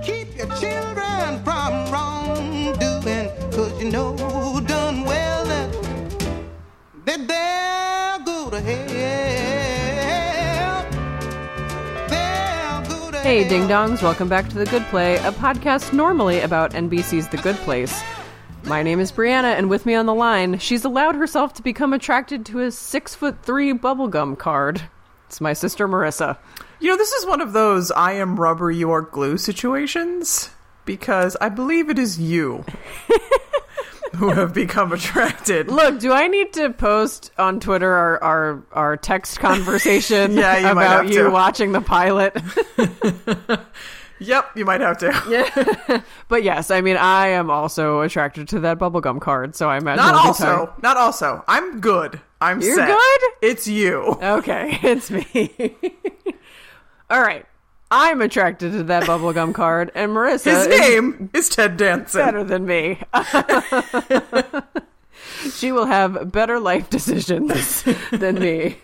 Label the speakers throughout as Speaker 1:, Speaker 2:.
Speaker 1: Keep your children from wrongdoing, cause you know done well that they'll go to hell. Go to
Speaker 2: Hey, ding dongs, welcome back to The Good Play, a podcast normally about NBC's The Good Place. My name is Brianna, and with me on the line, she's allowed herself to become attracted to a six foot three bubblegum card. It's my sister Marissa.
Speaker 3: You know, this is one of those I am rubber, you are glue situations because I believe it is you who have become attracted.
Speaker 2: Look, do I need to post on Twitter our our, our text conversation
Speaker 3: Yeah, you
Speaker 2: about you
Speaker 3: to.
Speaker 2: watching the pilot?
Speaker 3: Yep, you might have to. Yeah.
Speaker 2: but yes, I mean I am also attracted to that bubblegum card, so I imagine
Speaker 3: Not also.
Speaker 2: talking-
Speaker 3: Not also. I'm good. I'm
Speaker 2: You're
Speaker 3: set.
Speaker 2: good?
Speaker 3: It's you.
Speaker 2: Okay, it's me. All right. I'm attracted to that bubblegum card, and Marissa
Speaker 3: His
Speaker 2: is
Speaker 3: name is Ted Danson.
Speaker 2: better than me. she will have better life decisions than me.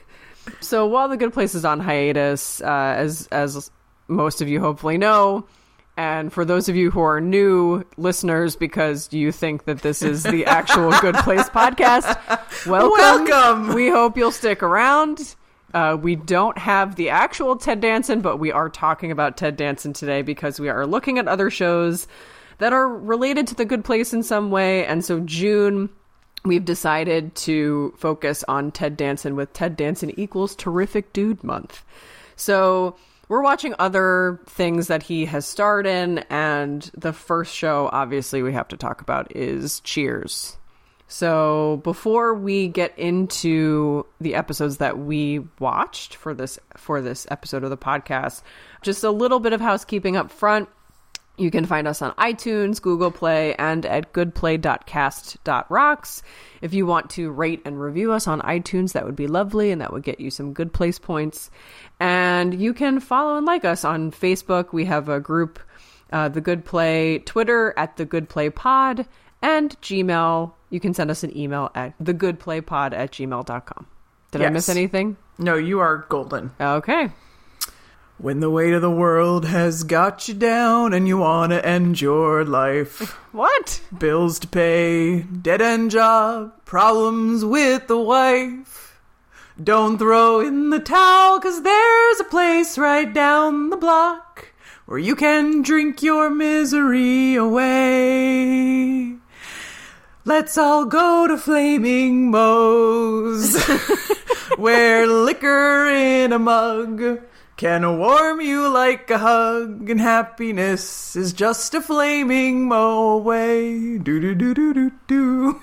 Speaker 2: So while the Good Place is on hiatus, uh, as as most of you hopefully know, and for those of you who are new listeners because you think that this is the actual Good Place podcast, welcome.
Speaker 3: Welcome.
Speaker 2: We hope you'll stick around. Uh, we don't have the actual Ted Danson, but we are talking about Ted Danson today because we are looking at other shows that are related to the Good Place in some way. And so June, we've decided to focus on Ted Danson with Ted Danson equals Terrific Dude Month. So we're watching other things that he has starred in, and the first show, obviously, we have to talk about is Cheers. So before we get into the episodes that we watched for this for this episode of the podcast, just a little bit of housekeeping up front. You can find us on iTunes, Google Play, and at goodplay.cast.rocks. If you want to rate and review us on iTunes, that would be lovely and that would get you some good place points. And you can follow and like us on Facebook. We have a group, uh, The Good Play, Twitter at The Good Play Pod, and Gmail. You can send us an email at thegoodplaypod at gmail.com. Did I miss anything?
Speaker 3: No, you are golden.
Speaker 2: Okay.
Speaker 3: When the weight of the world has got you down and you want to end your life.
Speaker 2: What?
Speaker 3: Bills to pay, dead end job, problems with the wife. Don't throw in the towel, cause there's a place right down the block where you can drink your misery away. Let's all go to Flaming Moe's, where liquor in a mug can warm you like a hug, and happiness is just a Flaming Moe away. Do do do do do do.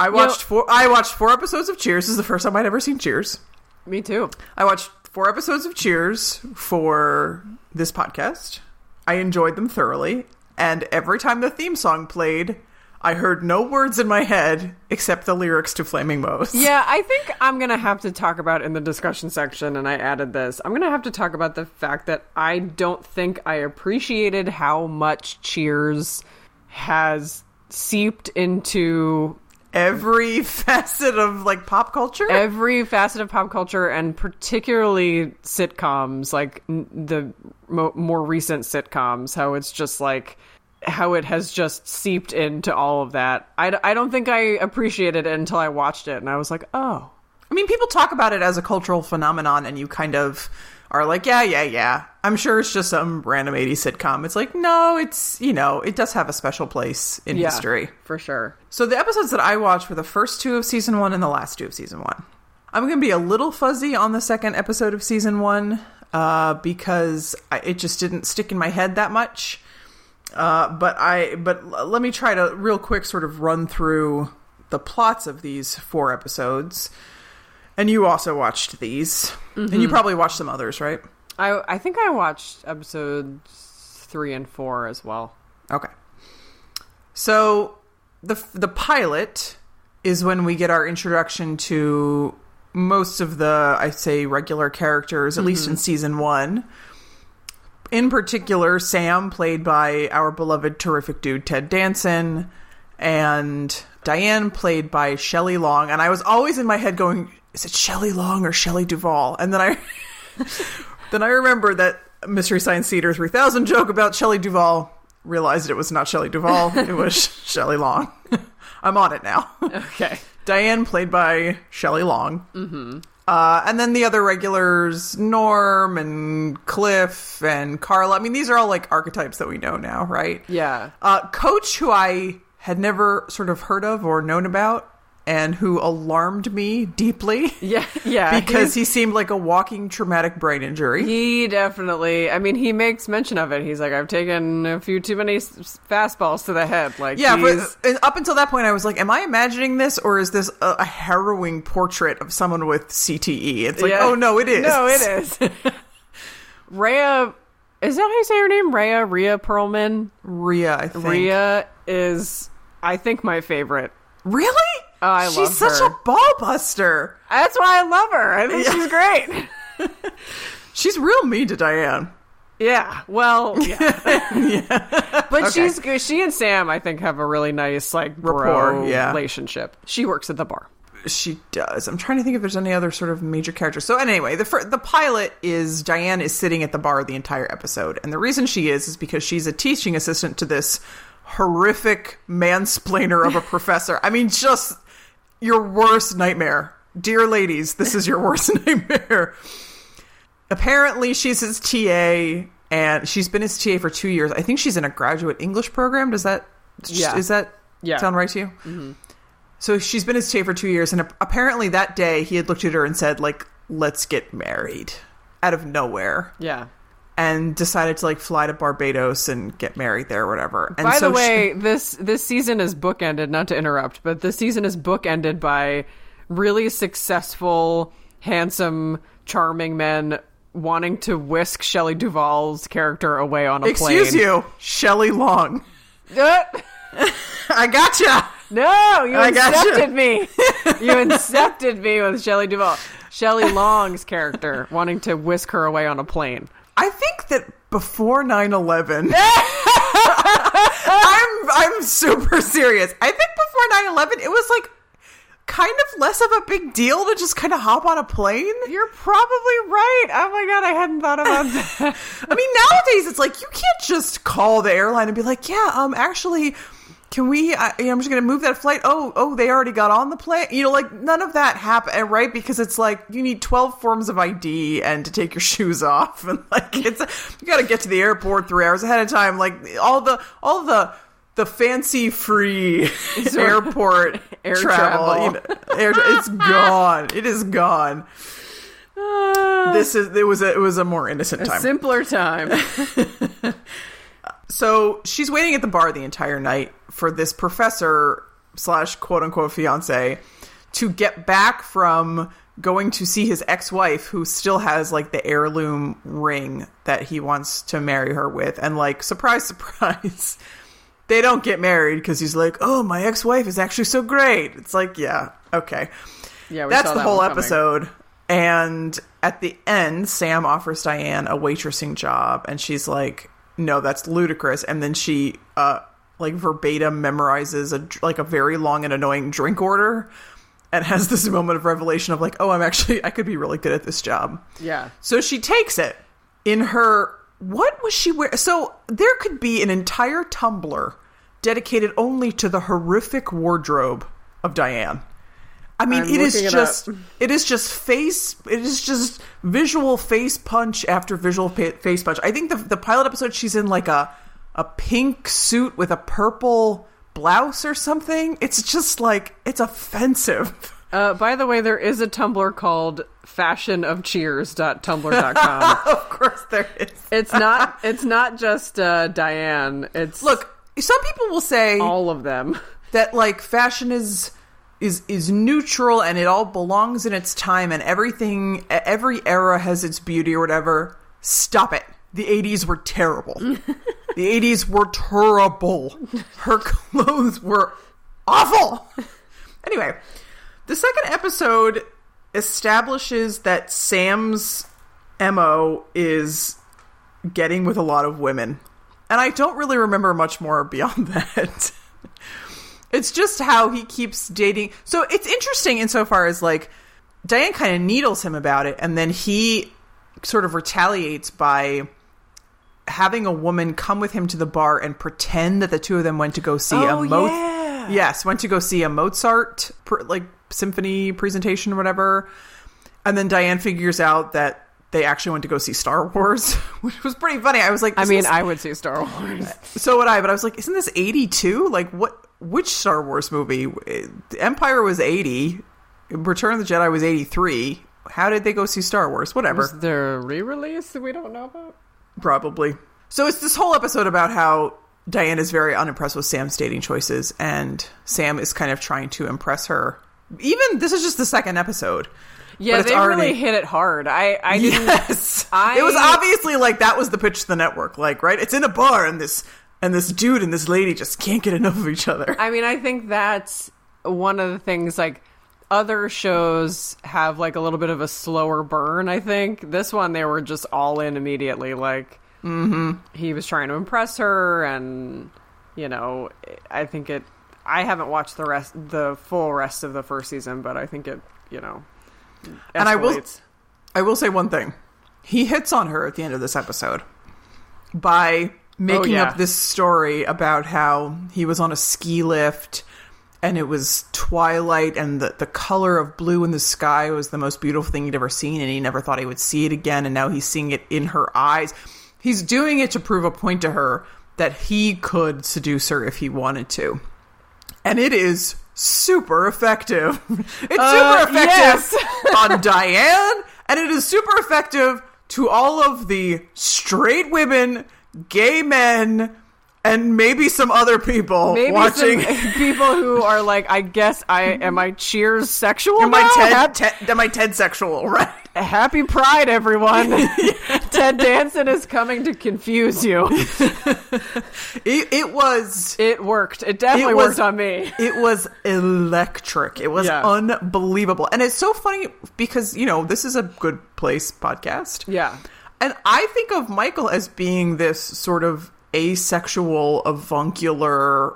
Speaker 3: I watched four. I watched four episodes of Cheers. This is the first time I'd ever seen Cheers.
Speaker 2: Me too.
Speaker 3: I watched four episodes of Cheers for this podcast. I enjoyed them thoroughly, and every time the theme song played, I heard no words in my head except the lyrics to Flaming Moe's.
Speaker 2: Yeah, I think I'm going to have to talk about in the discussion section, and I added this. I'm going to have to talk about the fact that I don't think I appreciated how much Cheers has seeped into
Speaker 3: Every facet of like pop culture.
Speaker 2: every facet of pop culture, and particularly sitcoms, like n- the mo- more recent sitcoms, how it's just like. How it has just seeped into all of that. I, I don't think I appreciated it until I watched it, and I was like, oh,
Speaker 3: I mean, people talk about it as a cultural phenomenon, and you kind of are like, yeah, yeah, yeah. I'm sure it's just some random 80s sitcom. It's like, no, it's, you know, it does have a special place in
Speaker 2: yeah,
Speaker 3: history.
Speaker 2: for sure.
Speaker 3: So the episodes that I watched were the first two of season one and the last two of season one. I'm going to be a little fuzzy on the second episode of season one uh, because I, it just didn't stick in my head that much. Uh, but I, but let me try to real quick sort of run through the plots of these four episodes. And you also watched these, and you probably watched some others, right?
Speaker 2: I I think I watched episodes three and four as well.
Speaker 3: Okay. So the the pilot is when we get our introduction to most of the I say regular characters, at least in season 1. In particular, Sam played by our beloved terrific dude Ted Danson and Diane played by Shelley Long and I was always in my head going is it Shelley Long or Shelley Duvall? And then I then I remember that Mystery Science Theater 3000 joke about Shelley Duvall. Realized it was not Shelley Duvall, it was Shelley Long. I'm on it now.
Speaker 2: Okay.
Speaker 3: Diane, played by Shelley Long. Mm-hmm. Uh, and then the other regulars, Norm and Cliff and Carla. I mean, these are all like archetypes that we know now, right?
Speaker 2: Yeah.
Speaker 3: Uh, Coach, who I had never sort of heard of or known about, and who alarmed me deeply.
Speaker 2: Yeah. Yeah.
Speaker 3: because he seemed like a walking traumatic brain injury.
Speaker 2: He definitely. I mean, he makes mention of it. He's like, "I've taken a few too many s- fastballs to the head." Like,
Speaker 3: yeah, but and uh, up until that point, I was like, "Am I imagining this, or is this a, a harrowing portrait of someone with CTE?" It's like,
Speaker 2: Yeah.
Speaker 3: "Oh no, it is.
Speaker 2: No, it is. Rhea, is that how you say her name? Rhea, Rhea Perlman.
Speaker 3: Rhea, I think.
Speaker 2: Rhea is, I think, my favorite.
Speaker 3: really?
Speaker 2: Oh, I
Speaker 3: She's
Speaker 2: love
Speaker 3: such a ball buster.
Speaker 2: That's why I love her. I think she's great.
Speaker 3: She's real mean to Diane.
Speaker 2: Yeah. Well, yeah. But she's good. She and Sam, I think, have a really nice like
Speaker 3: Rapport, yeah.
Speaker 2: relationship. She works at the bar.
Speaker 3: She does. I'm trying to think if there's any other sort of major character. So anyway, the fir- the pilot is Diane is sitting at the bar the entire episode, and the reason she is is because she's a teaching assistant to this horrific mansplainer of a professor. I mean, just your worst nightmare, dear ladies. This is your worst nightmare. Apparently, she's his TA, and she's been his TA for two years. I think she's in a graduate English program. Does that
Speaker 2: Yeah.
Speaker 3: is that
Speaker 2: Yeah.
Speaker 3: sound right to you? Mm-hmm. So she's been his TA for two years, and apparently that day he had looked at her and said, like, let's get married out of nowhere,
Speaker 2: Yeah.
Speaker 3: And decided to like fly to Barbados and get married there or whatever. And
Speaker 2: By
Speaker 3: so
Speaker 2: the
Speaker 3: she-
Speaker 2: way, this this season is bookended. Not to interrupt, but this season is bookended by really successful, handsome, charming men wanting to whisk Shelley Duvall's character away on a
Speaker 3: excuse
Speaker 2: plane.
Speaker 3: Excuse you, Shelley Long,
Speaker 2: Uh,
Speaker 3: I gotcha.
Speaker 2: no, you
Speaker 3: I gotcha.
Speaker 2: me. you incepted me with Shelley Duvall. Shelley Long's character wanting to whisk her away on a plane.
Speaker 3: I think that before 9-11, I'm I'm super serious. I think before 9-11, it was like kind of less of a big deal to just kind of hop on a plane.
Speaker 2: You're probably right. Oh my god, I hadn't thought about that.
Speaker 3: I mean, nowadays it's like you can't just call the airline and be like, "Yeah, um, actually, can we? I, I'm just going to move that flight." Oh, oh, they already got on the plane. You know, like none of that happened, eh, right? Because it's like you need 12 forms of ID and to take your shoes off, and like it's you got to get to the airport three hours ahead of time. Like all the all the the fancy free airport
Speaker 2: Air
Speaker 3: travel,
Speaker 2: travel.
Speaker 3: you know, air, it's gone. It is gone. This is it was a, it was a more innocent time.
Speaker 2: Simpler time.
Speaker 3: So she's waiting at the bar the entire night for this professor slash quote unquote fiance to get back from going to see his ex wife who still has like the heirloom ring that he wants to marry her with. And like, surprise, surprise, they don't get married because he's like, oh, my ex wife is actually so great. It's like, yeah, okay.
Speaker 2: Yeah,
Speaker 3: That's the
Speaker 2: that
Speaker 3: whole episode. And at the end, Sam offers Diane a waitressing job, and she's like, "No, that's ludicrous." And then she, uh, like verbatim memorizes a like a very long and annoying drink order, and has this moment of revelation of like, "Oh, I'm actually I could be really good at this job."
Speaker 2: Yeah.
Speaker 3: So she takes it in her. What was she wearing? So there could be an entire Tumblr dedicated only to the horrific wardrobe of Diane. I mean,
Speaker 2: I'm
Speaker 3: it is
Speaker 2: it
Speaker 3: just it is just face it is just visual face punch after visual face punch. I think the the pilot episode she's in like a a pink suit with a purple blouse or something. It's just like it's offensive.
Speaker 2: Uh, by the way, there is a Tumblr called fashionofcheers.tumblr.com.
Speaker 3: of course there is.
Speaker 2: it's not it's not just uh, Diane. It's
Speaker 3: Look, some people will say
Speaker 2: all of them.
Speaker 3: that like fashion is is is neutral and it all belongs in its time and everything every era has its beauty or whatever stop it the 80s were terrible the 80s were terrible. Her clothes were awful. Anyway the second episode establishes that sam's mo is getting with a lot of women. And i don't really remember much more beyond that. It's just how he keeps dating. So it's interesting insofar as like Diane kind of needles him about it, and then he sort of retaliates by having a woman come with him to the bar and pretend that the two of them went to go see
Speaker 2: Oh,
Speaker 3: a Mo-
Speaker 2: yeah.
Speaker 3: yes went to go see a Mozart pr- like symphony presentation or whatever, and then Diane figures out that they actually went to go see Star Wars, which was pretty funny. I was like,
Speaker 2: I mean, I would see Star Wars.
Speaker 3: so would I, but I was like, isn't this 82? Like, what? Which Star Wars movie? Empire was 80. Return of the Jedi was 83. How did they go see Star Wars? Whatever.
Speaker 2: Was there a re-release that we don't know about?
Speaker 3: Probably. So it's this whole episode about how Diane is very unimpressed with Sam's dating choices, and Sam is kind of trying to impress her. Even this is just the second episode.
Speaker 2: Yeah, they
Speaker 3: already-
Speaker 2: really hit it hard. I, I.
Speaker 3: Yes,
Speaker 2: I-
Speaker 3: it was obviously like that was the pitch to the network. Like, right? It's in a bar, and this and this dude and this lady just can't get enough of each other.
Speaker 2: I mean, I think that's one of the things. Like other shows have like a little bit of a slower burn. I think this one they were just all in immediately. Like mm-hmm. he was trying to impress her, and you know, I think it. I haven't watched the rest, the full rest of the first season, but I think it, you know,
Speaker 3: And I will- I will say one thing. He hits on her at the end of this episode by oh, making
Speaker 2: yeah.
Speaker 3: up this story about how he was on a ski lift and it was twilight and the, the color of blue in the sky was the most beautiful thing he'd ever seen and he never thought he would see it again and now he's seeing it in her eyes. He's doing it to prove a point to her that he could seduce her if he wanted to. And it is super effective. It's
Speaker 2: Uh,
Speaker 3: super effective
Speaker 2: yes.
Speaker 3: on Diane, and it is super effective to all of the straight women, gay men, and maybe some other people
Speaker 2: Maybe
Speaker 3: watching.
Speaker 2: some people who are like, I guess I am I Cheers sexual.
Speaker 3: Am I? Ted,
Speaker 2: Hap-
Speaker 3: Ted, am I Ted sexual, right?
Speaker 2: Happy Pride, everyone! Ted Danson is coming to confuse you.
Speaker 3: It, it was
Speaker 2: It worked. It definitely
Speaker 3: It was-
Speaker 2: worked on me.
Speaker 3: it was electric. It was
Speaker 2: Yeah.
Speaker 3: unbelievable. And it's so funny because, you know, this is a good place podcast.
Speaker 2: Yeah.
Speaker 3: And I think of Michael as being this sort of asexual, avuncular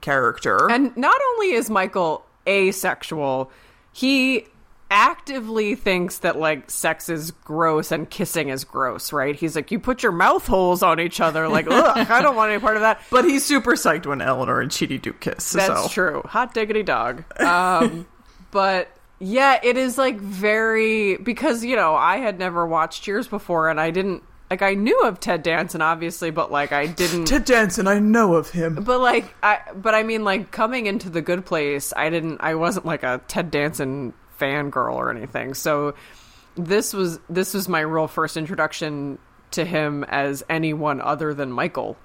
Speaker 3: character.
Speaker 2: And not only is Michael asexual, he actively thinks that like sex is gross and kissing is gross, right? He's like, you put your mouth holes on each other, like, ugh, I don't want any part of that.
Speaker 3: but he's super psyched when Eleanor and Chidi do kiss.
Speaker 2: That's
Speaker 3: so.
Speaker 2: true. Hot diggity dog. Um, but yeah, it is like very because you know I had never watched Cheers before, and I didn't like I knew of Ted Danson obviously, but like I didn't.
Speaker 3: Ted Danson, I know of him.
Speaker 2: but like I, but I mean, like coming into the Good Place, I didn't. I wasn't like a Ted Danson fangirl or anything. So this was this was my real first introduction to him as anyone other than Michael,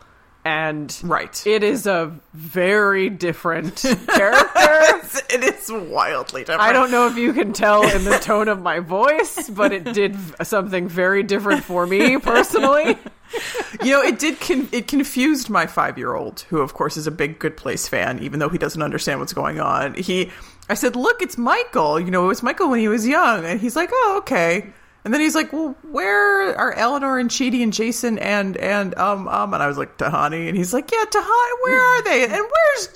Speaker 2: and
Speaker 3: Right.
Speaker 2: it is a very different character.
Speaker 3: it is wildly different.
Speaker 2: I don't know if you can tell in the tone of my voice, but it did something very different for me personally.
Speaker 3: You know, it did. Con- it confused my five-year-old, who of course is a big Good Place fan, even though he doesn't understand what's going on. He, I said, "Look, it's Michael. You know, it was Michael when he was young," and he's like, "Oh, okay." And then he's like, "Well, where are Eleanor and Chidi and Jason and and um um?" And I was like, "Tahani," and he's like, "Yeah, Tahani. Where are they? And where's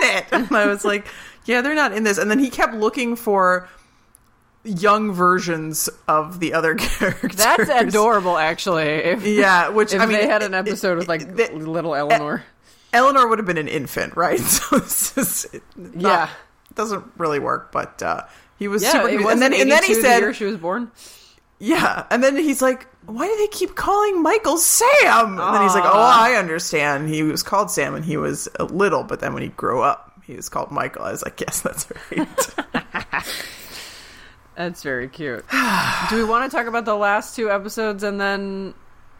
Speaker 3: Janet?" And I was like, "Yeah, they're not in this." And then he kept looking for young versions of the other characters.
Speaker 2: That's adorable, actually. If,
Speaker 3: Yeah, which I mean,
Speaker 2: they had an
Speaker 3: it-
Speaker 2: episode with like
Speaker 3: it- it-
Speaker 2: little Eleanor.
Speaker 3: Eleanor would have been an infant, right? So this is not,
Speaker 2: Yeah.
Speaker 3: doesn't really work. But uh, he was
Speaker 2: yeah,
Speaker 3: super.
Speaker 2: it
Speaker 3: and then and then he
Speaker 2: the
Speaker 3: said,
Speaker 2: year she was born.
Speaker 3: Yeah, and then he's like, why do they keep calling Michael Sam? And then he's like, oh, I understand. He was called Sam when he was a little, but then when he grew up, he was called Michael. I was like, yes, that's right.
Speaker 2: That's very cute. Do we want to talk about the last two episodes and then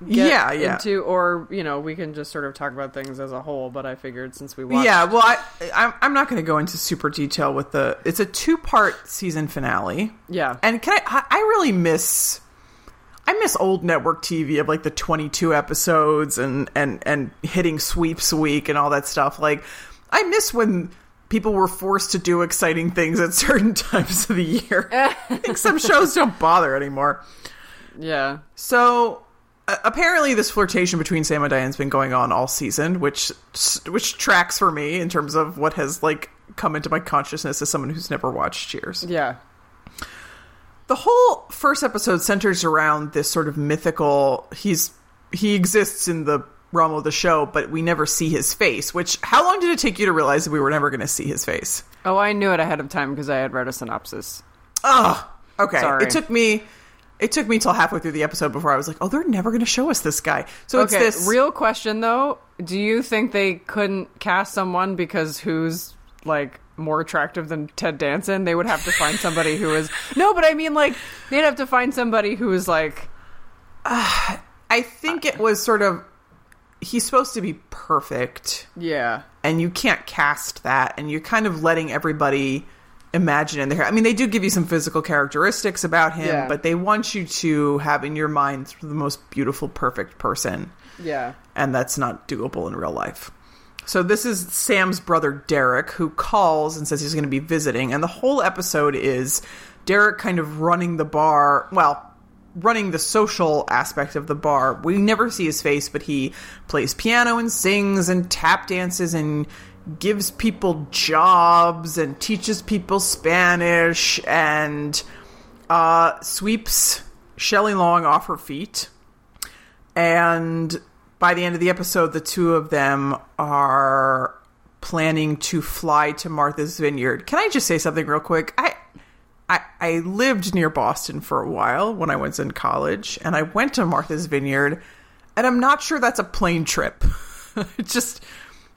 Speaker 3: Yeah, yeah.
Speaker 2: into, or you know, we can just sort of talk about things as a whole? But I figured since we watched,
Speaker 3: yeah, well, I, I'm, I'm not going to go into super detail with the. It's a two part season finale.
Speaker 2: yeah,
Speaker 3: And can I, I really miss I miss old network TV of like the 22 episodes and and and hitting sweeps week and all that stuff. Like I miss when people were forced to do exciting things at certain times of the year. I think some shows don't bother anymore.
Speaker 2: yeah.
Speaker 3: So apparently this flirtation between Sam and Diane's been going on all season, which which tracks for me in terms of what has like come into my consciousness as someone who's never watched Cheers
Speaker 2: Yeah.
Speaker 3: the whole first episode centers around this sort of mythical he's he exists in the realm of the show, but we never see his face. Which how long did it take you to realize that we were never going to see his face?
Speaker 2: Oh, I knew it ahead of time because I had read a synopsis.
Speaker 3: Oh, okay.
Speaker 2: Sorry.
Speaker 3: It took me. It took me till halfway through the episode before I was like, "Oh, they're never going to show us this guy." So
Speaker 2: Okay,
Speaker 3: it's this
Speaker 2: real question though. Do you think they couldn't cast someone because who's like more attractive than Ted Danson? They would have to find somebody who is no, but I mean like they'd have to find somebody who is like
Speaker 3: I think it was sort of he's supposed to be perfect,
Speaker 2: yeah.
Speaker 3: and you can't cast that, and you're kind of letting everybody imagine in their. I mean, they do give you some physical characteristics about him,
Speaker 2: Yeah.
Speaker 3: but they want you to have in your mind the most beautiful, perfect person.
Speaker 2: Yeah.
Speaker 3: and that's not doable in real life. So this is Sam's brother Derek who calls and says he's going to be visiting and the whole episode is Derek kind of running the bar, well, running the social aspect of the bar. We never see his face, but he plays piano and sings and tap dances and gives people jobs and teaches people Spanish and uh, sweeps Shelley Long off her feet. And by the end of the episode, the two of them are planning to fly to Martha's Vineyard. Can I just say something real quick? I I, I lived near Boston for a while when I was in college, and I went to Martha's Vineyard, and I'm not sure that's a plane trip. just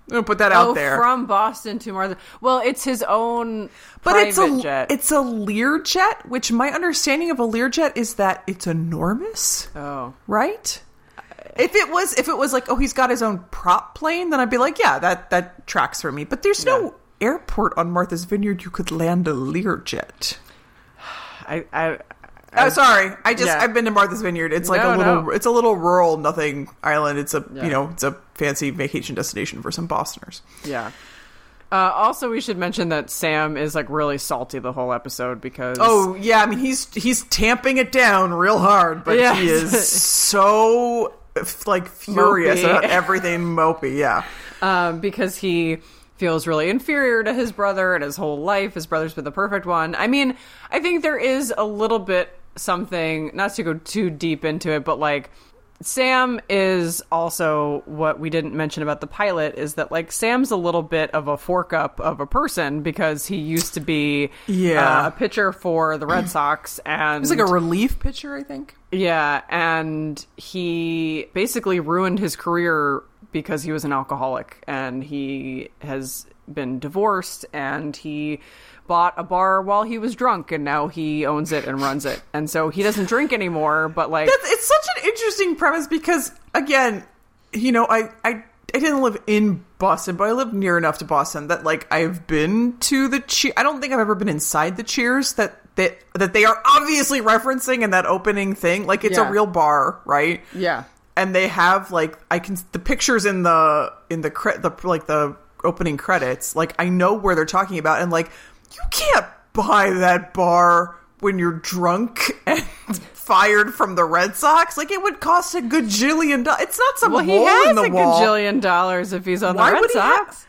Speaker 3: I'm gonna put that out
Speaker 2: Oh,
Speaker 3: there.
Speaker 2: from Boston to Martha. Well, it's his own
Speaker 3: but
Speaker 2: private
Speaker 3: it's a
Speaker 2: jet.
Speaker 3: it's a Learjet, which my understanding of a Learjet is that it's enormous.
Speaker 2: oh.
Speaker 3: right? If it was if it was like oh he's got his own prop plane, then I'd be like yeah that that tracks for me. But there's no airport on Martha's Vineyard you could land a Learjet.
Speaker 2: I, I,
Speaker 3: Oh, sorry. I just
Speaker 2: Yeah.
Speaker 3: I've been to Martha's Vineyard. It's like
Speaker 2: No,
Speaker 3: a little
Speaker 2: no.
Speaker 3: it's a little rural nothing island. It's a
Speaker 2: Yeah.
Speaker 3: you know it's a fancy vacation destination for some Bostoners.
Speaker 2: yeah. Uh, also, we should mention that Sam is like really salty the whole episode because
Speaker 3: Oh yeah, I mean he's he's tamping it down real hard, but he is so like furious
Speaker 2: Mopey.
Speaker 3: about everything mopey. Yeah.
Speaker 2: um, because he feels really inferior to his brother and his whole life. His brother's been the perfect one. I mean, I think there is a little bit something, not to go too deep into it, but like Sam is also what we didn't mention about the pilot is that like Sam's a little bit of a fork up of a person because he used to be
Speaker 3: Yeah.
Speaker 2: uh, a pitcher for the Red Sox and
Speaker 3: He's like a relief pitcher, I think.
Speaker 2: yeah, and he basically ruined his career because he was an alcoholic and he has been divorced and he bought a bar while he was drunk and now he owns it and runs it. And so he doesn't drink anymore, but like
Speaker 3: That's, it's such an interesting premise because again, you know, I I I didn't live in Boston, but I lived near enough to Boston that like I've been to the cheer. I don't think I've ever been inside the Cheers that that that they are obviously referencing in that opening thing. Like it's
Speaker 2: Yeah.
Speaker 3: a real bar, right?
Speaker 2: yeah.
Speaker 3: and they have like I can the pictures in the in the cre- the like the opening credits. Like I know where they're talking about, and like you can't buy that bar when you're drunk and fired from the Red Sox. Like it would cost a gajillion dollars. It's not some
Speaker 2: Well, he
Speaker 3: hole
Speaker 2: has
Speaker 3: in the
Speaker 2: a
Speaker 3: wall.
Speaker 2: gajillion dollars if he's on
Speaker 3: Why
Speaker 2: the Red Sox.
Speaker 3: have?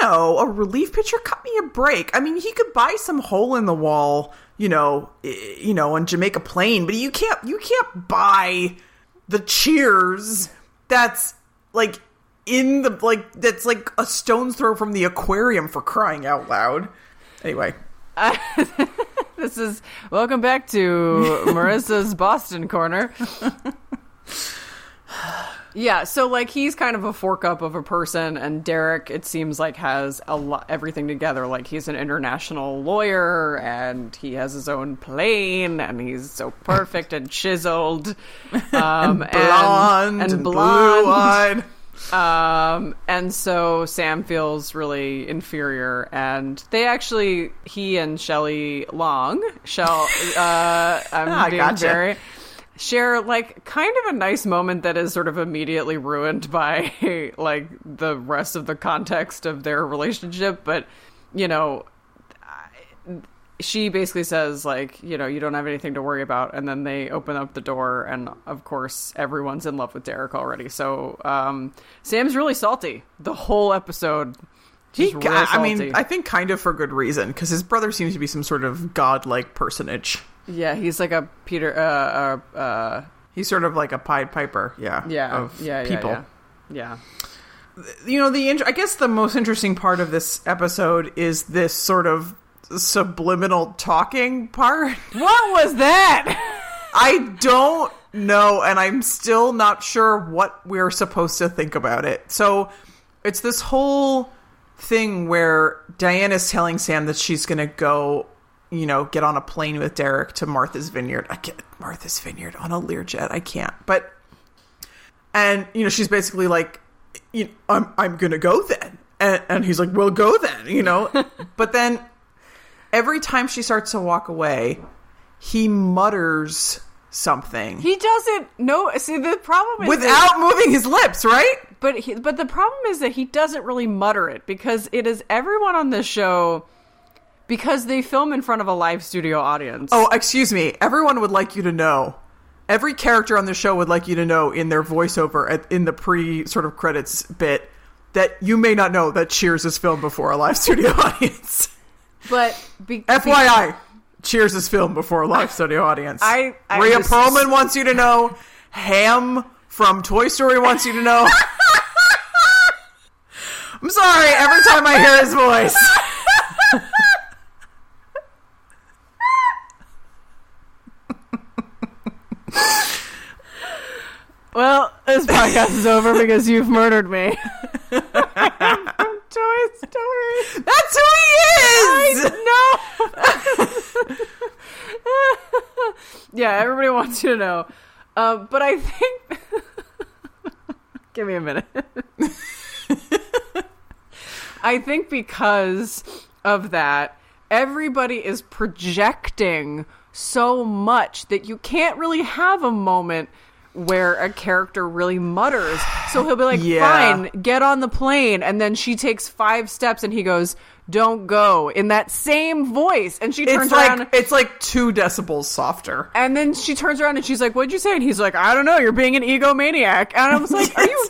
Speaker 3: No, a relief pitcher. Cut me a break. I mean, he could buy some hole in the wall, you know, you know, on Jamaica Plain, but you can't. You can't buy the Cheers. That's like in the like that's like a stone's throw from the aquarium for crying out loud. Anyway,
Speaker 2: This is welcome back to Marissa's Boston corner. Yeah, so like he's kind of a fork up of a person, and Derek, it seems like has a lot everything together. Like he's an international lawyer, and he has his own plane, and he's so perfect and chiseled, um,
Speaker 3: blonde
Speaker 2: and,
Speaker 3: and,
Speaker 2: blonde,
Speaker 3: blue-eyed.
Speaker 2: Um, and so Sam feels really inferior, and they actually, he and Shelley Long, Shell, uh, I'm
Speaker 3: I
Speaker 2: being
Speaker 3: gotcha.
Speaker 2: very, share like kind of a nice moment that is sort of immediately ruined by like the rest of the context of their relationship, but you know, she basically says like you know you don't have anything to worry about and then they open up the door and of course everyone's in love with derek already so um sam's really salty the whole episode
Speaker 3: He, I mean, I think kind of for good reason because his brother seems to be some sort of godlike personage.
Speaker 2: yeah he's like a peter uh uh, uh
Speaker 3: He's sort of like a Pied Piper, yeah.
Speaker 2: Yeah,
Speaker 3: Of
Speaker 2: yeah, yeah,
Speaker 3: people.
Speaker 2: yeah. Yeah.
Speaker 3: You know, the I guess the most interesting part of this episode is this sort of subliminal talking part.
Speaker 2: What was that?
Speaker 3: I don't know, and I'm still not sure what we're supposed to think about it. So it's this whole thing where Diana's telling Sam that she's going to go, you know, get on a plane with Derek to Martha's Vineyard. I can't, Martha's Vineyard on a Learjet. I can't. But, and, you know, she's basically like, you know, I'm, I'm going to go then. And, and he's like, well, go then, you know? but then every time she starts to walk away, he mutters something
Speaker 2: he doesn't know. See, the problem is
Speaker 3: without moving his lips, right?
Speaker 2: But he, but the problem is that he doesn't really mutter it because it is everyone on this show because they film in front of a live studio audience.
Speaker 3: Oh, excuse me. Everyone would like you to know. Every character on the show would like you to know in their voiceover at, in the pre sort of credits bit that you may not know that Cheers is filmed before a live studio audience.
Speaker 2: But be,
Speaker 3: FYI, Cheers is filmed before a live studio audience.
Speaker 2: I- I
Speaker 3: Rhea
Speaker 2: just-
Speaker 3: Perlman wants you to know. Hamm from Toy Story wants you to know. I'm sorry. Every time I hear his voice.
Speaker 2: well, this podcast is over because you've murdered me. Toy Story.
Speaker 3: That's who he is.
Speaker 2: No. yeah, everybody wants you to know. Um, but I think. Give me a minute. I think because of that, everybody is projecting so much that you can't really have a moment where a character really mutters. So he'll be like,
Speaker 3: Yeah.
Speaker 2: fine, get on the plane. And then she takes five steps and he goes, don't go in that same voice. And she turns
Speaker 3: It's
Speaker 2: around.
Speaker 3: it's like two decibels softer.
Speaker 2: And then she turns around and she's like, "What'd you say?" And he's like, "I don't know. You're being an egomaniac." And I was like, "Are you?"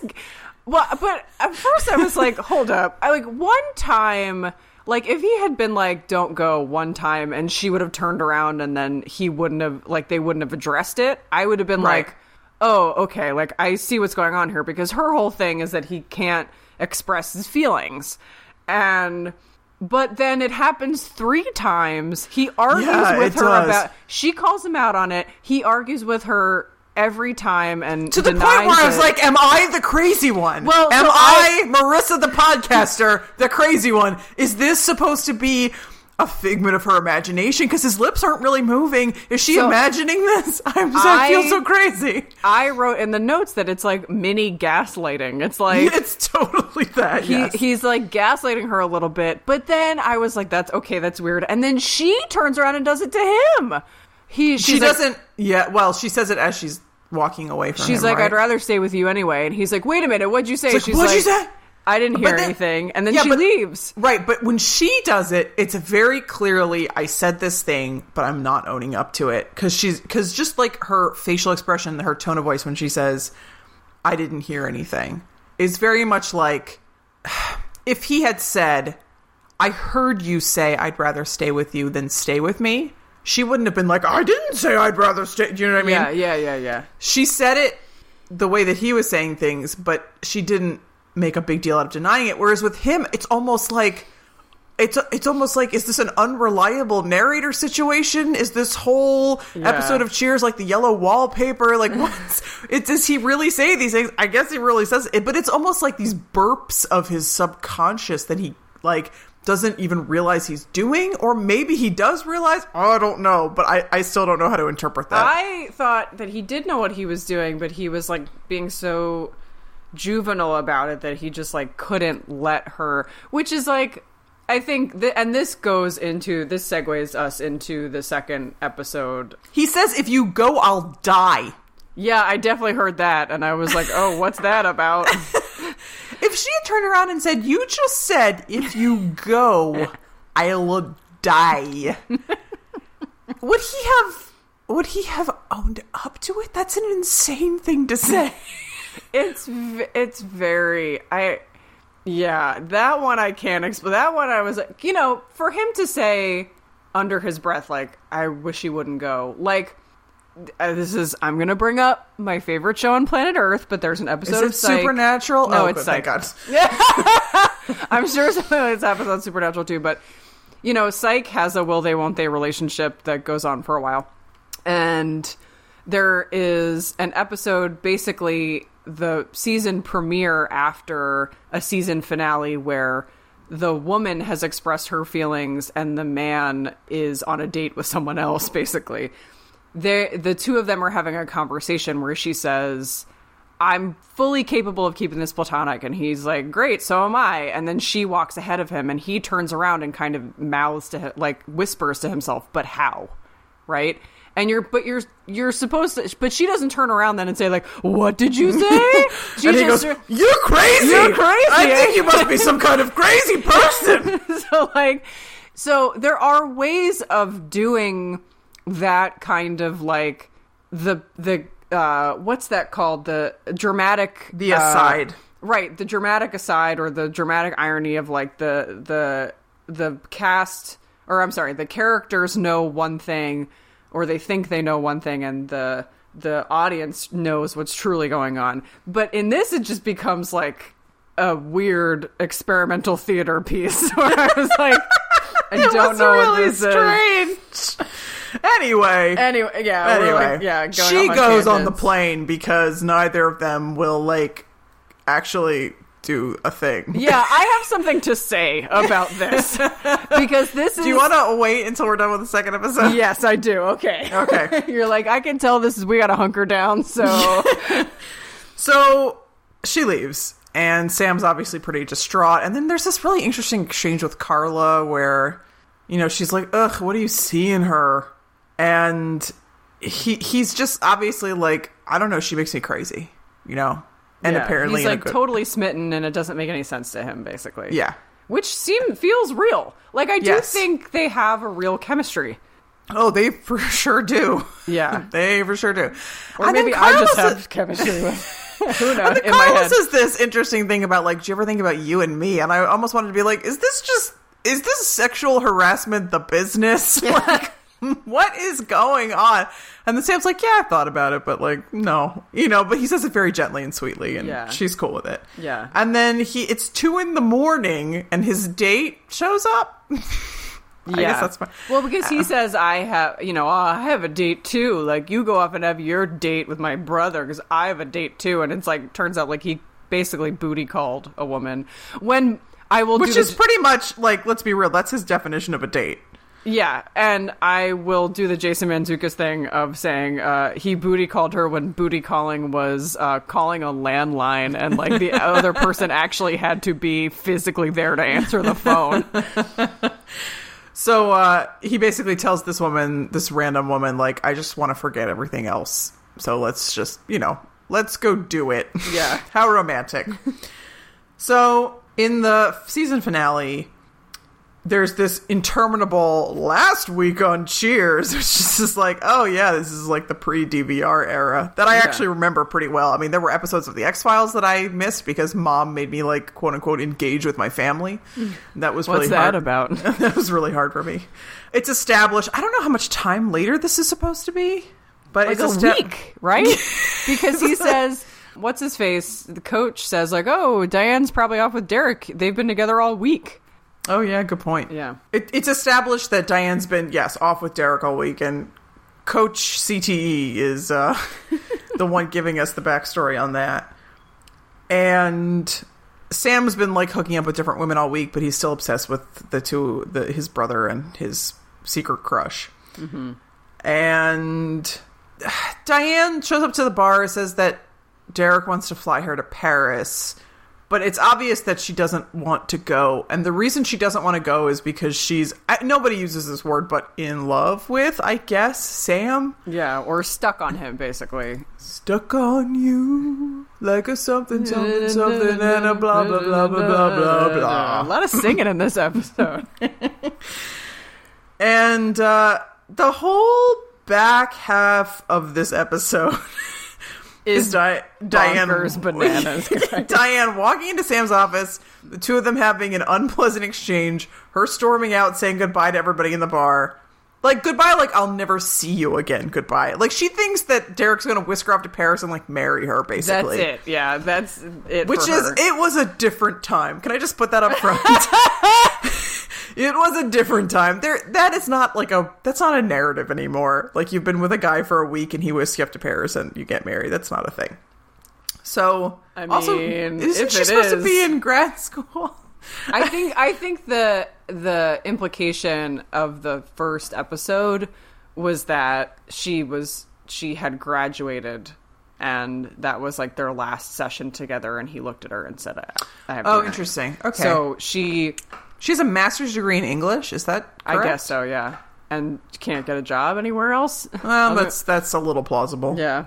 Speaker 2: Well, but at first I was like, "Hold up!" I like one time, like if he had been like, "Don't go," one time, and she would have turned around, and then he wouldn't have like they wouldn't have addressed it. I would have been
Speaker 3: Right.
Speaker 2: like, "Oh, okay." Like I see what's going on here because her whole thing is that he can't express his feelings, and. But then it happens three times. He argues
Speaker 3: Yeah,
Speaker 2: with her
Speaker 3: does.
Speaker 2: about she calls him out on it. He argues with her every time and
Speaker 3: To the point where I was
Speaker 2: it.
Speaker 3: like, "Am I the crazy one?
Speaker 2: Well,
Speaker 3: am
Speaker 2: so
Speaker 3: I, Marissa the podcaster, the crazy one? Is this supposed to be a figment of her imagination? Because his lips aren't really moving. Is she
Speaker 2: So-
Speaker 3: imagining this? I'm just, I, feel so crazy.
Speaker 2: I wrote in the notes that it's like mini gaslighting. It's like
Speaker 3: It's totally that.
Speaker 2: he,
Speaker 3: yes.
Speaker 2: he's like gaslighting her a little bit, but then I was like, "That's okay, that's weird." And then she turns around and does it to him. He
Speaker 3: she
Speaker 2: like-
Speaker 3: doesn't. yeah. Well, she says it as she's walking away from
Speaker 2: She's
Speaker 3: him.
Speaker 2: like,
Speaker 3: right?
Speaker 2: "I'd rather stay with you anyway." And he's like, "Wait a minute, what'd you say?"
Speaker 3: Like,
Speaker 2: she's
Speaker 3: "What'd
Speaker 2: like,
Speaker 3: you say?"
Speaker 2: "I didn't hear
Speaker 3: then-
Speaker 2: anything." And then
Speaker 3: Yeah,
Speaker 2: she
Speaker 3: but-
Speaker 2: leaves.
Speaker 3: Right, but when she does it, it's very clearly I said this thing, but I'm not owning up to it because she's because just like her facial expression, her tone of voice when she says, "I didn't hear anything," is very much like if he had said, "I heard you say I'd rather stay with you than stay with me." She wouldn't have been like, "I didn't say I'd rather stay." Do you know what I mean?
Speaker 2: yeah, yeah, yeah, yeah.
Speaker 3: she said it the way that he was saying things, but she didn't make a big deal out of denying it. Whereas with him, it's almost like it's it's almost like is this an unreliable narrator situation? Is this whole
Speaker 2: Yeah.
Speaker 3: episode of Cheers like the yellow wallpaper? Like what's it? Does he really say these things? I guess he really says it, but it's almost like these burps of his subconscious that he like doesn't even realize he's doing, or maybe he does realize. Oh, I don't know, but I I still don't know how to interpret that.
Speaker 2: I thought that he did know what he was doing, but he was like being so juvenile about it that he just like couldn't let her, which is like I think th- and this goes into this segues us into the second episode.
Speaker 3: He says, if you go, I'll die.
Speaker 2: Yeah, I definitely heard that and I was like, "Oh, what's that about?"
Speaker 3: If she had turned around and said, you just said, if you go, I'll die, would he have, would he have owned up to it? That's an insane thing to say.
Speaker 2: It's it's very I yeah, that one I can't explain. That one I was like, you know, for him to say under his breath like I wish he wouldn't go. Like uh, this is I'm gonna bring up my favorite show on planet Earth, but there's an episode
Speaker 3: Is
Speaker 2: of Psych.
Speaker 3: supernatural?
Speaker 2: No,
Speaker 3: oh,
Speaker 2: it's
Speaker 3: good,
Speaker 2: Psych.
Speaker 3: God.
Speaker 2: I'm sure something like this happens on Supernatural too, but you know, Psych has a will they won't they relationship that goes on for a while. And there is an episode basically the season premiere after a season finale where the woman has expressed her feelings and the man is on a date with someone else basically. They the two of them are having a conversation where she says I'm fully capable of keeping this platonic. And he's like, great, so am I. And then she walks ahead of him and he turns around and kind of mouths to like whispers to himself, but how? Right? And you're, but you're, you're supposed to, but she doesn't turn around then and say like, what did you say? She
Speaker 3: and he
Speaker 2: just,
Speaker 3: goes, "You're crazy!
Speaker 2: You're crazy!"
Speaker 3: I think you must be some kind of crazy person."
Speaker 2: so like, so there are ways of doing that kind of like the, the, uh, what's that called? The dramatic,
Speaker 3: The
Speaker 2: uh,
Speaker 3: aside.
Speaker 2: right the dramatic aside or the dramatic irony of like the the the cast or i'm sorry the characters know one thing or they think they know one thing and the the audience knows what's truly going on. But in this it just becomes like a weird experimental theater piece where i was like i
Speaker 3: It
Speaker 2: don't
Speaker 3: was
Speaker 2: know
Speaker 3: really
Speaker 2: what this is.
Speaker 3: strange. Anyway,
Speaker 2: anyway yeah
Speaker 3: anyway,
Speaker 2: like, yeah going
Speaker 3: she
Speaker 2: off
Speaker 3: goes on the plane because neither of them will like actually do a thing.
Speaker 2: yeah i have something to say about this because this is
Speaker 3: Do you want to wait until we're done with the second episode?
Speaker 2: Yes, I do. Okay.
Speaker 3: Okay.
Speaker 2: You're like, I can tell this is we got to hunker down. So
Speaker 3: So she leaves, and Sam's obviously pretty distraught. And then there's this really interesting exchange with Carla where, you know, she's like, "Ugh, what do you see in her?" And he he's just obviously like, I don't know, she makes me crazy, you know. And
Speaker 2: Yeah,
Speaker 3: apparently,
Speaker 2: he's like
Speaker 3: good-
Speaker 2: totally smitten, and it doesn't make any sense to him. Basically,
Speaker 3: yeah.
Speaker 2: which seem feels real. Like I do
Speaker 3: Yes.
Speaker 2: think they have a real chemistry.
Speaker 3: Oh, they for sure do.
Speaker 2: Yeah.
Speaker 3: they for sure do.
Speaker 2: Or
Speaker 3: And
Speaker 2: maybe I just have chemistry with. Who knows? My
Speaker 3: Carla
Speaker 2: head.
Speaker 3: says this interesting thing about like, do you ever think about you and me? And I almost wanted to be like, is this just is this sexual harassment the business? like, what is going on? And then Sam's like, yeah, I thought about it, but like, no, you know. But he says it very gently and sweetly, and
Speaker 2: Yeah.
Speaker 3: she's cool with it.
Speaker 2: Yeah.
Speaker 3: And then he, it's two in the morning, and his date shows up.
Speaker 2: Yeah.
Speaker 3: guess that's fine.
Speaker 2: Well, because he uh, says I have, you know, oh, I have a date too. Like you go off and have your date with my brother because I have a date too, and it's like turns out like he basically booty called a woman when I will
Speaker 3: Which is pretty much like, let's be real, that's his definition of a date.
Speaker 2: Yeah, and I will do the Jason Mantzoukas thing of saying uh, he booty called her when booty calling was uh, calling a landline, and like the other person actually had to be physically there to answer the phone.
Speaker 3: So uh, he basically tells this woman, this random woman, like, I just want to forget everything else. So let's just, you know, let's go do it.
Speaker 2: Yeah.
Speaker 3: How romantic. so in the season finale, there's this interminable last week on Cheers, which is just like, oh yeah, this is like the pre DVR era that I
Speaker 2: Yeah.
Speaker 3: actually remember pretty well. I mean, there were episodes of the X Files that I missed because mom made me like quote unquote engage with my family. That was
Speaker 2: What's
Speaker 3: really
Speaker 2: that
Speaker 3: hard.
Speaker 2: about?
Speaker 3: that was really hard for me. It's established. I don't know how much time later this is supposed to be, but
Speaker 2: like
Speaker 3: it's
Speaker 2: a
Speaker 3: esta-
Speaker 2: week, right? because he says, "What's his face?" The coach says, "Like, oh, Diane's probably off with Derek. They've been together all week."
Speaker 3: Oh yeah, good point.
Speaker 2: Yeah.
Speaker 3: it, it's established that Diane's been yes off with Derek all week, and Coach CTE is uh, the one giving us the backstory on that. And Sam's been like hooking up with different women all week, but he's still obsessed with the two, the, his brother and his secret crush. And Diane shows up to the bar, and says that Derek wants to fly her to Paris, but it's obvious that she doesn't want to go. And the reason she doesn't want to go is because she's nobody uses this word, but in love with, I guess, Sam.
Speaker 2: Yeah, or stuck on him, basically.
Speaker 3: Stuck on you like a something, something, something, and a blah, blah, blah, blah, blah, blah,
Speaker 2: A lot of singing in this episode.
Speaker 3: And uh, the whole back half of this episode is Di- Diane
Speaker 2: bananas.
Speaker 3: Diane walking into Sam's office, the two of them having an unpleasant exchange, her storming out saying goodbye to everybody in the bar, Like goodbye, like I'll never see you again. Goodbye. Like she thinks that Derek's gonna whisk her off to Paris and like marry her, Basically, That's
Speaker 2: it. Yeah, that's it.
Speaker 3: Which is
Speaker 2: her.
Speaker 3: it was a different time. Can I just put that up front? it was a different time. There that is not like a that's not a narrative anymore. Like you've been with a guy for a week and he whisks you up to Paris and you get married. That's not a thing. So
Speaker 2: I
Speaker 3: also
Speaker 2: mean,
Speaker 3: isn't
Speaker 2: if
Speaker 3: she
Speaker 2: it
Speaker 3: supposed to be in grad school?
Speaker 2: I think I think the the implication of the first episode was that she was she had graduated and that was like their last session together and he looked at her and said I, I have
Speaker 3: Oh, interesting. Okay.
Speaker 2: So she
Speaker 3: She has a master's degree in English. Is that
Speaker 2: I guess so, yeah. And can't get a job anywhere else.
Speaker 3: Well, that's that's a little plausible.
Speaker 2: yeah.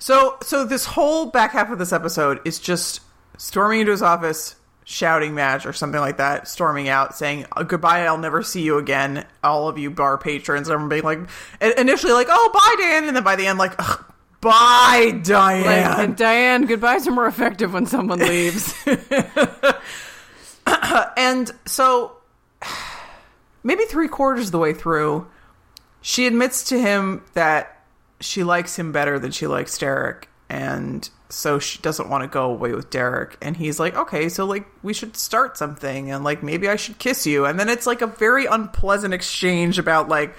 Speaker 3: So so this whole back half of this episode is just storming into his office, shouting match or something like that, storming out, saying "Uh, goodbye. I'll never see you again. All of you bar patrons, everyone being like initially like, oh bye Dan, and then by the end like, bye Diane.
Speaker 2: Like, and Diane, goodbyes are more effective when someone leaves.
Speaker 3: And so, maybe three quarters of the way through, she admits to him that she likes him better than she likes Derek. And so she doesn't want to go away with Derek. And he's like, okay, so like we should start something. And like maybe I should kiss you. And then it's like a very unpleasant exchange about like,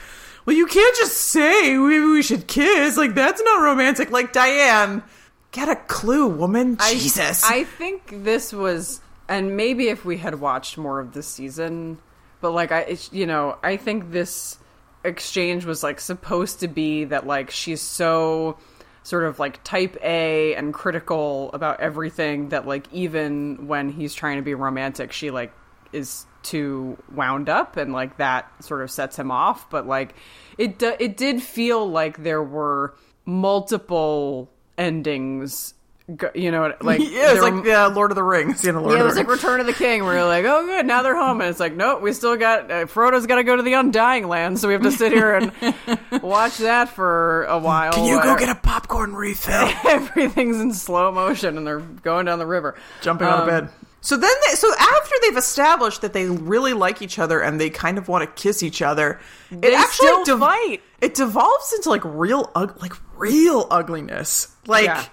Speaker 3: well, you can't just say maybe we should kiss. Like that's not romantic. Like Diane, get a clue, woman.
Speaker 2: I-
Speaker 3: Jesus.
Speaker 2: I think this was, and maybe if we had watched more of this season, but like I, you know, I think this exchange was like supposed to be that like she's so sort of like type A and critical about everything that like even when he's trying to be romantic, she like is too wound up and like that sort of sets him off. But like it, do, it did feel like there were multiple endings. Go- You know, like
Speaker 3: yeah, it's
Speaker 2: there-
Speaker 3: like the Lord of the Rings. You know, Lord
Speaker 2: yeah, it was
Speaker 3: the
Speaker 2: like Return of the King, where you're like, oh, good, now they're home, and it's like, nope, we still got uh, Frodo's got to go to the Undying Land, so we have to sit here and watch that for a while.
Speaker 3: Can you go get a popcorn refill?
Speaker 2: everything's in slow motion and they're going down the river,
Speaker 3: Jumping out of
Speaker 2: Um,
Speaker 3: bed. So then, they, so after they've established that they really like each other and they kind of want to kiss each other, it
Speaker 2: They
Speaker 3: actually
Speaker 2: still
Speaker 3: dev-
Speaker 2: fight.
Speaker 3: It devolves into like real, like real ugliness. Like,
Speaker 2: yeah,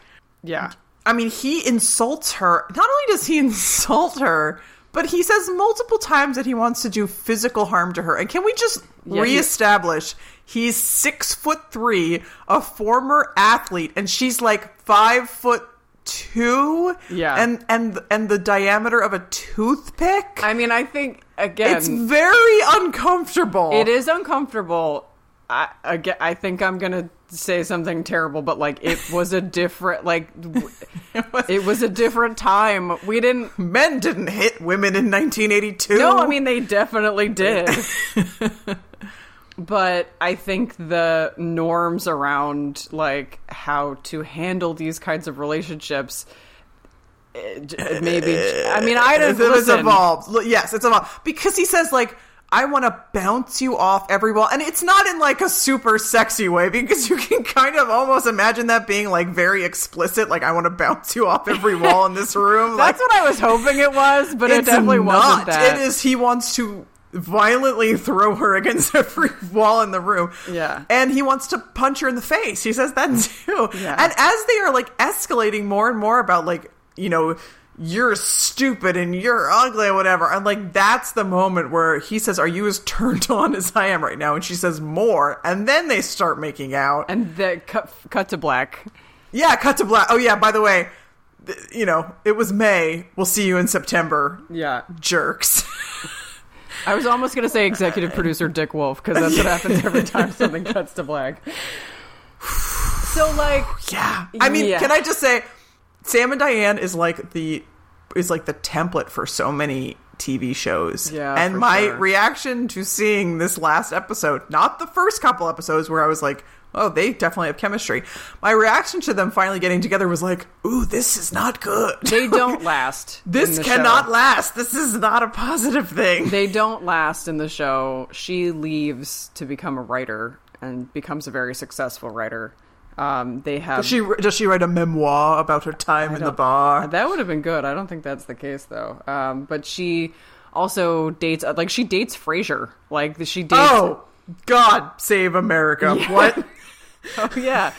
Speaker 2: yeah.
Speaker 3: I mean, he insults her. Not only does he insult her, but he says multiple times that he wants to do physical harm to her. And can we just
Speaker 2: Yeah, he-
Speaker 3: reestablish he's six foot three, a former athlete, and she's like five foot two?
Speaker 2: Yeah.
Speaker 3: And and and the diameter of a toothpick?
Speaker 2: I mean, I think again,
Speaker 3: it's very uncomfortable.
Speaker 2: It is uncomfortable. I again, I think I'm gonna say something terrible, but like it was a different like w- it was a different time. We didn't.
Speaker 3: Men didn't hit women in 1982.
Speaker 2: No, I mean they definitely did. but I think the norms around like how to handle these kinds of relationships. Eh, it- it Maybe I mean I don't
Speaker 3: It's, it's
Speaker 2: listen.
Speaker 3: evolved. Yes, it's evolved because he says like. I want to bounce you off every wall, and it's not in like a super sexy way because you can kind of almost imagine that being like very explicit. Like I want to bounce you off every wall in this room.
Speaker 2: That's
Speaker 3: like,
Speaker 2: what I was hoping it was, but it definitely wasn't
Speaker 3: not.
Speaker 2: that.
Speaker 3: It is. He wants to violently throw her against every wall in the room.
Speaker 2: Yeah.
Speaker 3: And he wants to punch her in the face. He says that too.
Speaker 2: Yeah.
Speaker 3: And as they are like escalating more and more about like, you know, you're stupid and you're ugly or whatever. And like that's the moment where he says, Are you as turned on as I am right now? And she says more. And then they start making out.
Speaker 2: and the cut cut to black.
Speaker 3: yeah, cut to black. Oh yeah, by the way, th- you know, it was May. We'll see you in September.
Speaker 2: Yeah.
Speaker 3: Jerks.
Speaker 2: I was almost going to say executive producer Dick Wolf because that's what happens every time something cuts to black. So like,
Speaker 3: Yeah. I mean,
Speaker 2: Yeah.
Speaker 3: can I just say Sam and Diane is like the is like the template for so many TV shows.
Speaker 2: Yeah,
Speaker 3: And my
Speaker 2: sure.
Speaker 3: reaction to seeing this last episode, not the first couple episodes where I was like, oh, they definitely have chemistry. My reaction to them finally getting together was like, ooh, this is not good.
Speaker 2: they don't last.
Speaker 3: this cannot
Speaker 2: show.
Speaker 3: last. This is not a positive thing.
Speaker 2: They don't last in the show. She leaves to become a writer and becomes a very successful writer. Um, they have
Speaker 3: Does she does she write a memoir about her time in the bar?
Speaker 2: That would have been good. I don't think that's the case though. Um, but she also dates like she dates Frasier. Like she dates
Speaker 3: Oh. God save America. What?
Speaker 2: Oh yeah,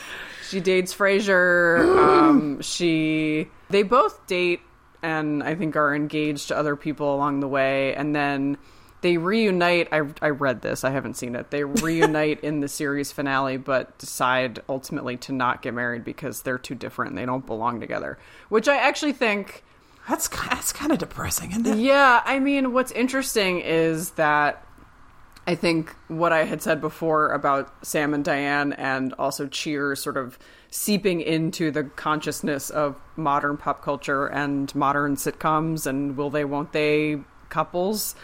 Speaker 2: she dates Frasier. Um, she they both date and I think are engaged to other people along the way, and then they reunite. I I read this. I haven't seen it. They reunite in the series finale, but decide ultimately to not get married because they're too different. They don't belong together. Which I actually think.
Speaker 3: That's that's kind of depressing, isn't it?
Speaker 2: Yeah, I mean, what's interesting is that I think what I had said before about Sam and Diane and also Cheers sort of seeping into the consciousness of modern pop culture and modern sitcoms and will they, won't they couples.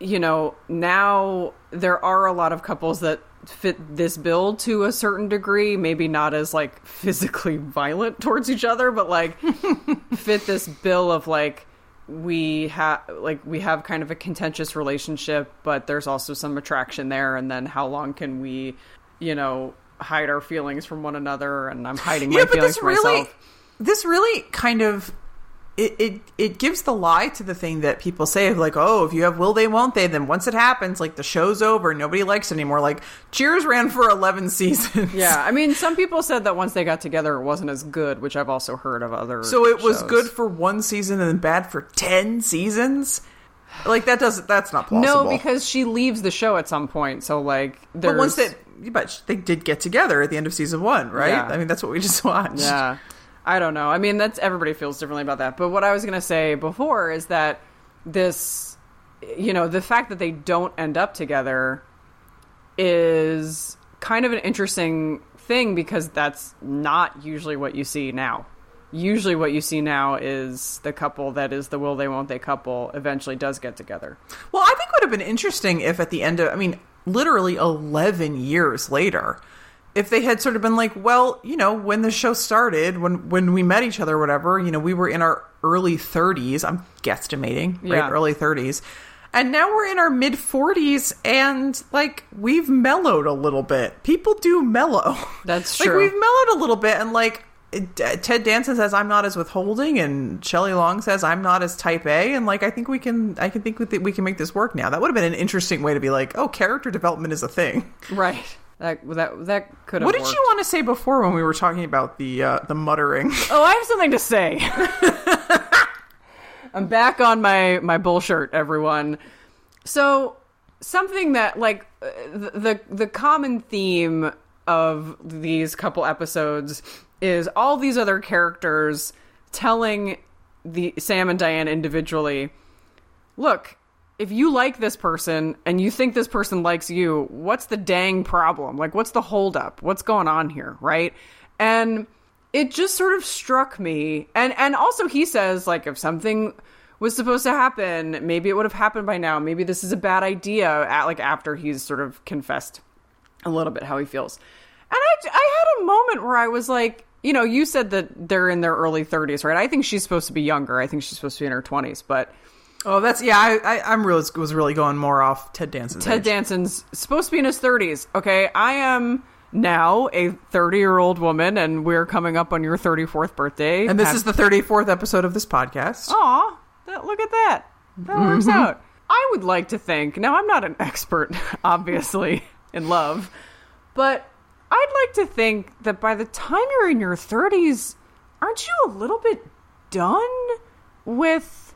Speaker 2: You know, now there are a lot of couples that fit this bill to a certain degree, maybe not as like physically violent towards each other, but like fit this bill of like we have like we have kind of a contentious relationship but there's also some attraction there and then how long can we you know hide our feelings from one another and i'm hiding my
Speaker 3: yeah,
Speaker 2: feelings
Speaker 3: this
Speaker 2: from
Speaker 3: really,
Speaker 2: myself?
Speaker 3: this really kind of it, it it gives the lie to the thing that people say of like, oh, if you have will they, won't they, then once it happens, like the show's over, nobody likes it anymore. Like Cheers ran for eleven seasons.
Speaker 2: yeah i mean some people said that once they got together it wasn't as good which i've also heard of other
Speaker 3: So it was
Speaker 2: shows.
Speaker 3: good for one season and then bad for ten seasons. Like that doesn't. That's not plausible.
Speaker 2: no because she leaves the show at some point so like there's
Speaker 3: but once they, but they did get together at the end of season one, right?
Speaker 2: Yeah.
Speaker 3: I mean, that's what we just watched.
Speaker 2: Yeah. I don't know. I mean, that's everybody feels differently about that. But what I was going to say before is that this, you know, the fact that they don't end up together is kind of an interesting thing because that's not usually what you see now. Usually, what you see now is the couple that is the will they won't they couple eventually does get together.
Speaker 3: Well, I think it would have been interesting if at the end of, I mean, literally 11 years later, if they had sort of been like, well, you know, when the show started, when when we met each other, or whatever, you know, we were in our early 30s. I'm guesstimating, right?
Speaker 2: Yeah.
Speaker 3: Early 30s. And now we're in our mid 40s and like we've mellowed a little bit. People do mellow.
Speaker 2: That's true.
Speaker 3: like we've mellowed a little bit and like it- Ted Danson says I'm not as withholding, and Shelley Long says I'm not as type A, and like I think we can, I can think we, th- we can make this work now. That would have been an interesting way to be like, oh, character development is a thing.
Speaker 2: Right. That that that could have.
Speaker 3: What did
Speaker 2: worked.
Speaker 3: you want to say before when we were talking about the uh, the muttering?
Speaker 2: Oh, I have something to say. I'm back on my my bullshit, everyone. So something that like uh, the the, the common theme of these couple episodes is all these other characters telling the Sam and Diane individually, look, if you like this person and you think this person likes you, what's the dang problem? Like, what's the holdup? What's going on here, right? And it just sort of struck me, and and also he says like if something was supposed to happen, maybe it would have happened by now. Maybe this is a bad idea. At like after he's sort of confessed a little bit how he feels, and I I had a moment where I was like. You know, you said that they're in their early 30s, right? I think she's supposed to be younger. I think she's supposed to be in her 20s, but
Speaker 3: oh, that's yeah. I, I I'm really was really going more off Ted Danson's.
Speaker 2: Ted
Speaker 3: age.
Speaker 2: Danson's supposed to be in his 30s. Okay, I am now a 30 year old woman, and we're coming up on your 34th birthday.
Speaker 3: and this is the 34th episode of this podcast.
Speaker 2: Aw, that, look at that. That mm-hmm. works out. I would like to think, now I'm not an expert, obviously, in love, but I'd like to think that by the time you're in your 30s, aren't you a little bit done with,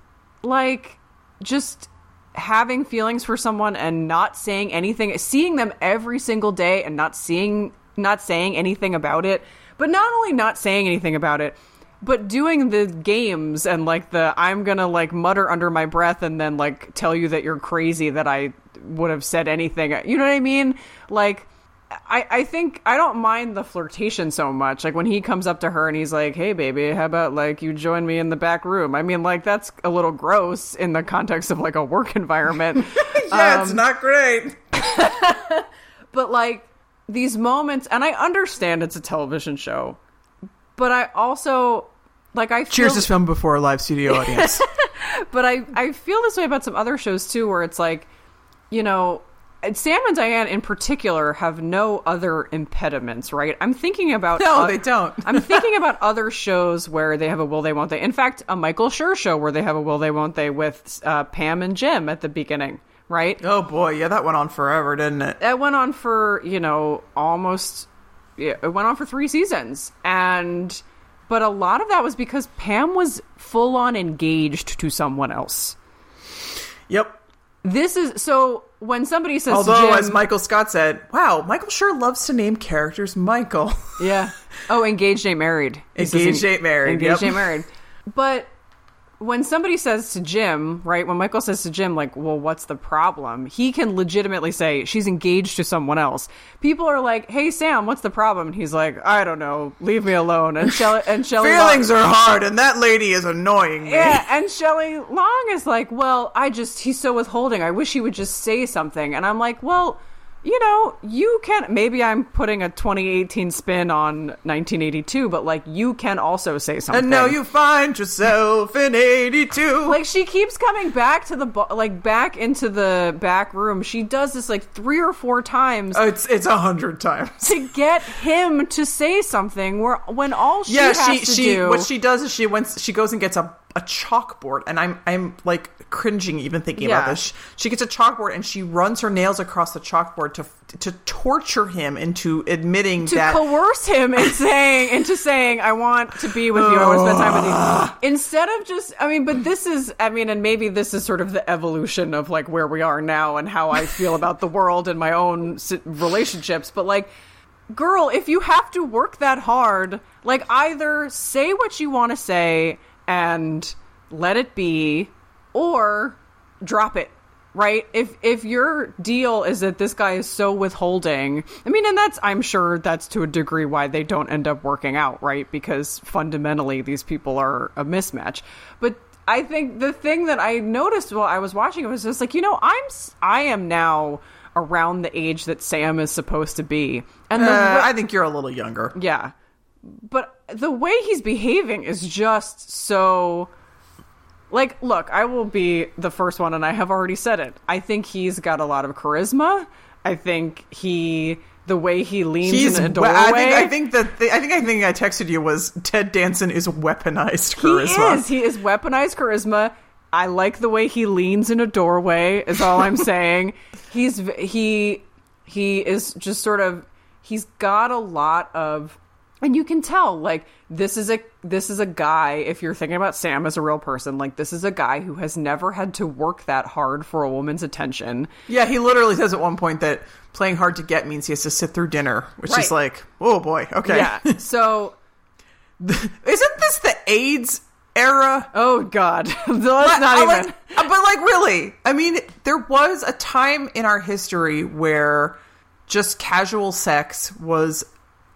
Speaker 2: like, just having feelings for someone and not saying anything, seeing them every single day and not seeing, not saying anything about it, but not only not saying anything about it, but doing the games and like the I'm gonna like mutter under my breath and then like tell you that you're crazy that I would have said anything. You know what I mean? Like I, I think I don't mind the flirtation so much. Like when he comes up to her and he's like, "Hey, baby, how about like you join me in the back room?" I mean, like that's a little gross in the context of like a work environment.
Speaker 3: yeah, it's um, not great.
Speaker 2: but like these moments, and I understand it's a television show, but I also like I feel,
Speaker 3: Cheers this film before a live studio audience.
Speaker 2: but I I feel this way about some other shows too, where it's like, you know, Sam and Diane in particular have no other impediments, right? I'm thinking about
Speaker 3: No,
Speaker 2: uh,
Speaker 3: they don't.
Speaker 2: I'm thinking about other shows where they have a will they won't they. In fact, a Michael Schur show where they have a will they won't they with uh, Pam and Jim at the beginning, right?
Speaker 3: Oh boy, yeah, that went on forever, didn't it?
Speaker 2: That went on for, you know, almost yeah, it went on for 3 seasons. And but a lot of that was because Pam was full on engaged to someone else.
Speaker 3: Yep.
Speaker 2: This is so when somebody says
Speaker 3: Although,
Speaker 2: Jim-
Speaker 3: as Michael Scott said, "Wow, Michael sure loves to name characters Michael."
Speaker 2: Yeah. Oh, engaged ain't married. He
Speaker 3: Engaged
Speaker 2: en-
Speaker 3: ain't married,
Speaker 2: Engaged
Speaker 3: yep.
Speaker 2: ain't married. But when somebody says to Jim, right? When Michael says to Jim, like, "Well, what's the problem?" He can legitimately say she's engaged to someone else. People are like, "Hey, Sam, what's the problem?" And he's like, "I don't know. Leave me alone." And Shelley and Shelley
Speaker 3: Feelings are hard, and that lady is annoying me.
Speaker 2: yeah, and Shelley Long is like, well, I just he's so withholding. I wish he would just say something. And I'm like, well, you know, you can maybe I'm putting a 2018 spin on 1982, but like you can also say something.
Speaker 3: And now you find yourself in '82.
Speaker 2: like she keeps coming back to the like back into the back room. She does this like three or four times oh,
Speaker 3: it's it's a hundred times.
Speaker 2: to get him to say something. Where when all she
Speaker 3: yeah,
Speaker 2: has
Speaker 3: she
Speaker 2: to
Speaker 3: she
Speaker 2: do,
Speaker 3: what she does is she went she goes and gets a a chalkboard, and I'm I'm like cringing even thinking
Speaker 2: Yeah.
Speaker 3: about this. She gets a chalkboard and she runs her nails across the chalkboard to to torture him into admitting
Speaker 2: to
Speaker 3: that
Speaker 2: coerce him into saying into saying I want to be with you. I want to spend time with you. Instead of just, I mean, but this is, I mean, and maybe this is sort of the evolution of like where we are now and how I feel about the world and my own relationships. But like, girl, if you have to work that hard, like either say what you want to say and let it be, or drop it right if if your deal is that this guy is so withholding i mean and that's i'm sure that's to a degree why they don't end up working out right because fundamentally these people are a mismatch but i think the thing that i noticed while i was watching it was just like you know i'm i am now around the age that sam is supposed to be and the
Speaker 3: Uh,
Speaker 2: wa-
Speaker 3: I think you're a little younger.
Speaker 2: yeah. But the way he's behaving is just so like look, I will be the first one and I have already said it. I think he's got a lot of charisma. I think he the way he leans
Speaker 3: He's.
Speaker 2: in a doorway.
Speaker 3: I think. I think that. The, I think. I think I texted you was Ted Danson is weaponized charisma.
Speaker 2: He is. He is weaponized charisma. I like the way he leans in a doorway. Is all I'm saying. He's he he is just sort of he's got a lot of and you can tell like this is a this is a guy if you're thinking about Sam as a real person like this is a guy who has never had to work that hard for a woman's attention
Speaker 3: Yeah, he literally says at one point that playing hard to get means he has to sit through dinner, which
Speaker 2: Right.
Speaker 3: is like, oh boy, okay.
Speaker 2: yeah so
Speaker 3: Isn't this the AIDS era?
Speaker 2: oh god let's
Speaker 3: But,
Speaker 2: not even
Speaker 3: like- uh, but like really, I mean, there was a time in our history where just casual sex was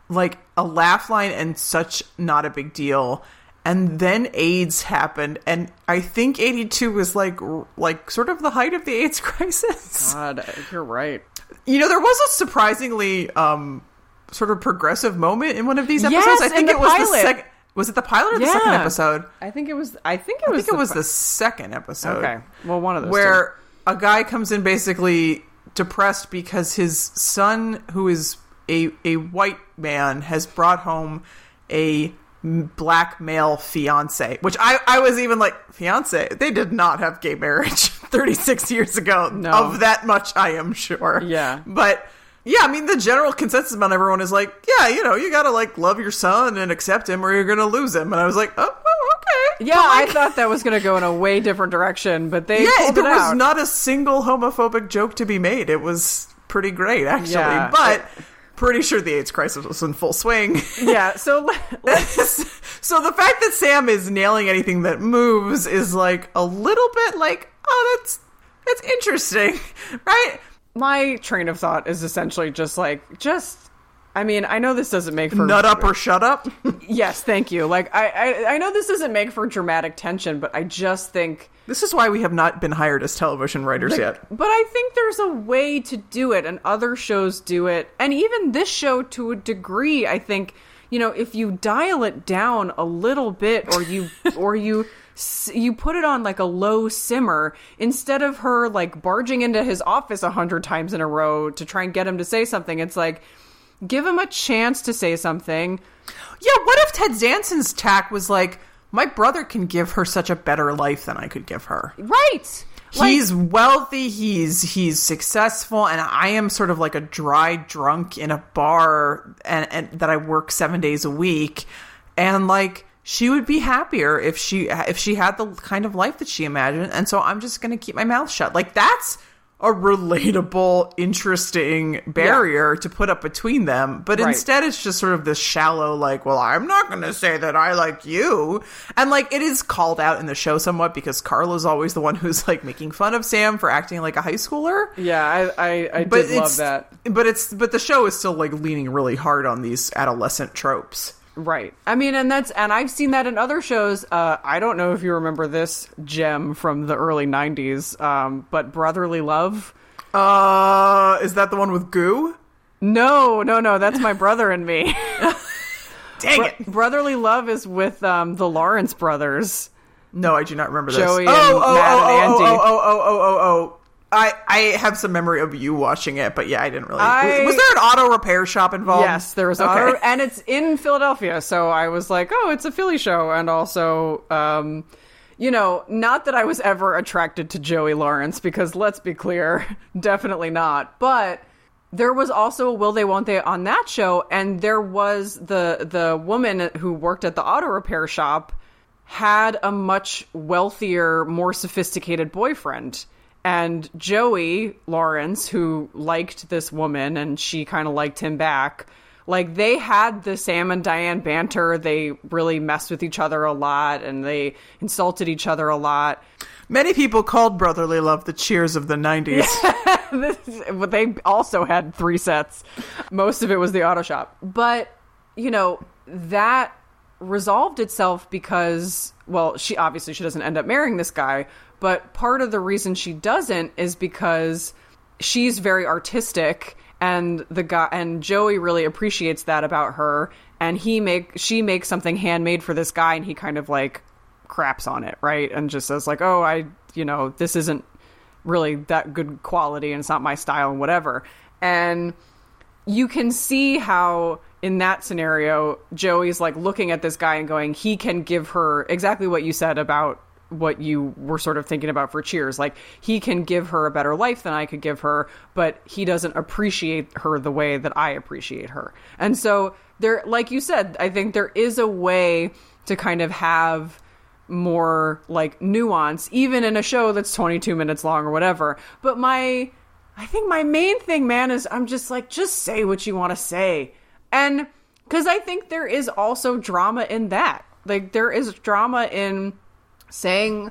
Speaker 3: like a laugh line and such not a big deal. And then AIDS happened, and I think '82 was like, like sort of the height of the AIDS crisis.
Speaker 2: god you're right
Speaker 3: You know, there was a surprisingly um, sort of progressive moment in one of these episodes.
Speaker 2: Yes,
Speaker 3: I think it was the second. Was it the pilot or the second episode?
Speaker 2: I think it was I think it was.
Speaker 3: I think it was
Speaker 2: fi-
Speaker 3: the second episode.
Speaker 2: Okay. Well, one of those.
Speaker 3: where a guy comes in basically depressed because his son, who is a a white man, has brought home a black male fiance. Which I I was even like fiance. They did not have gay marriage 36 years ago.
Speaker 2: No.
Speaker 3: Of that much, I am sure.
Speaker 2: Yeah.
Speaker 3: but. Yeah, I mean the general consensus among everyone is like, yeah, you know, you gotta like love your son and accept him, or you're gonna lose him. And I was like, oh, oh okay.
Speaker 2: Yeah,
Speaker 3: like,
Speaker 2: I thought that was going to go in a way different direction, but they
Speaker 3: yeah, there
Speaker 2: it
Speaker 3: was not a single homophobic joke to be made. It was pretty great, actually.
Speaker 2: Yeah.
Speaker 3: But pretty sure the AIDS crisis was in full swing.
Speaker 2: yeah, so
Speaker 3: so the fact that Sam is nailing anything that moves is like a little bit like, oh, that's that's interesting, right?
Speaker 2: my train of thought is essentially just like just I mean, I know this doesn't make for
Speaker 3: Nut up or shut up.
Speaker 2: Yes, thank you. Like I, I I know this doesn't make for dramatic tension, but I just think
Speaker 3: this is why we have not been hired as television writers yet.
Speaker 2: But I think there's a way to do it, and other shows do it. And even this show, to a degree, I think, you know, if you dial it down a little bit, or you, or you, you put it on like a low simmer instead of her like barging into his office a hundred times in a row to try and get him to say something. It's like give him a chance to say something.
Speaker 3: Yeah, what if Ted Danson's tack was like, my brother can give her such a better life than I could give her.
Speaker 2: Right. Like-
Speaker 3: he's wealthy, he's he's successful, and I am sort of like a dry drunk in a bar and, and that I work seven days a week. And like she would be happier if she if she had the kind of life that she imagined. And so I'm just gonna keep my mouth shut. Like that's a relatable, interesting barrier to put up between them. But
Speaker 2: Right.
Speaker 3: instead, it's just sort of this shallow, like, well, I'm not going to say that I like you. And like, it is called out in the show somewhat because Carla's always the one who's like making fun of Sam for acting like a high schooler.
Speaker 2: Yeah, I I, I
Speaker 3: But
Speaker 2: did love
Speaker 3: it's,
Speaker 2: that.
Speaker 3: But it's, but the show is still like leaning really hard on these adolescent tropes.
Speaker 2: Right. I mean, and that's and I've seen that in other shows. Uh, I don't know if you remember this gem from the early '90s, um, but Brotherly Love.
Speaker 3: Uh, is that the one with goo?
Speaker 2: No, no, no. That's my brother and me.
Speaker 3: Dang
Speaker 2: Bro-
Speaker 3: it.
Speaker 2: Brotherly Love is with um, the Lawrence brothers.
Speaker 3: No, I do not remember this.
Speaker 2: Joey
Speaker 3: oh,
Speaker 2: and
Speaker 3: oh,
Speaker 2: Matt
Speaker 3: oh,
Speaker 2: and
Speaker 3: oh,
Speaker 2: Andy.
Speaker 3: oh, oh, oh, oh, oh, oh. I, I have some memory of you watching it, but yeah, I didn't really.
Speaker 2: I-
Speaker 3: Was there an auto repair shop involved?
Speaker 2: Yes, there was
Speaker 3: Okay.
Speaker 2: auto, and it's in Philadelphia. So I was like, oh, it's a Philly show, and also, um, you know, not that I was ever attracted to Joey Lawrence, because let's be clear, definitely not. But there was also a Will They Won't They on that show, and there was the the woman who worked at the auto repair shop had a much wealthier, more sophisticated boyfriend. And Joey Lawrence, who liked this woman and she kind of liked him back, like they had the Sam and Diane banter. They really messed with each other a lot and they insulted each other a lot.
Speaker 3: Many people called Brotherly Love the cheers of the 90s.
Speaker 2: This- but they also had three sets. Most of it was the auto shop. But, you know, that resolved itself because, well, she obviously she doesn't end up marrying this guy, but part of the reason she doesn't is because she's very artistic and the guy and Joey really appreciates that about her and he make she makes something handmade for this guy and he kind of like craps on it, right? And just says like, "Oh, I, you know, this isn't really that good quality and it's not my style and whatever." And you can see how in that scenario Joey's like looking at this guy and going, "He can give her exactly what you said about what you were sort of thinking about for cheers. Like he can give her a better life than i could give her but he doesn't appreciate her the way that i appreciate her. And so there like you said i think there is a way to kind of have more like nuance even in a show that's 22 minutes long or whatever. But my i think my main thing man is i'm just like just say what you want to say. And because i think there is also drama in that. Like there is drama in saying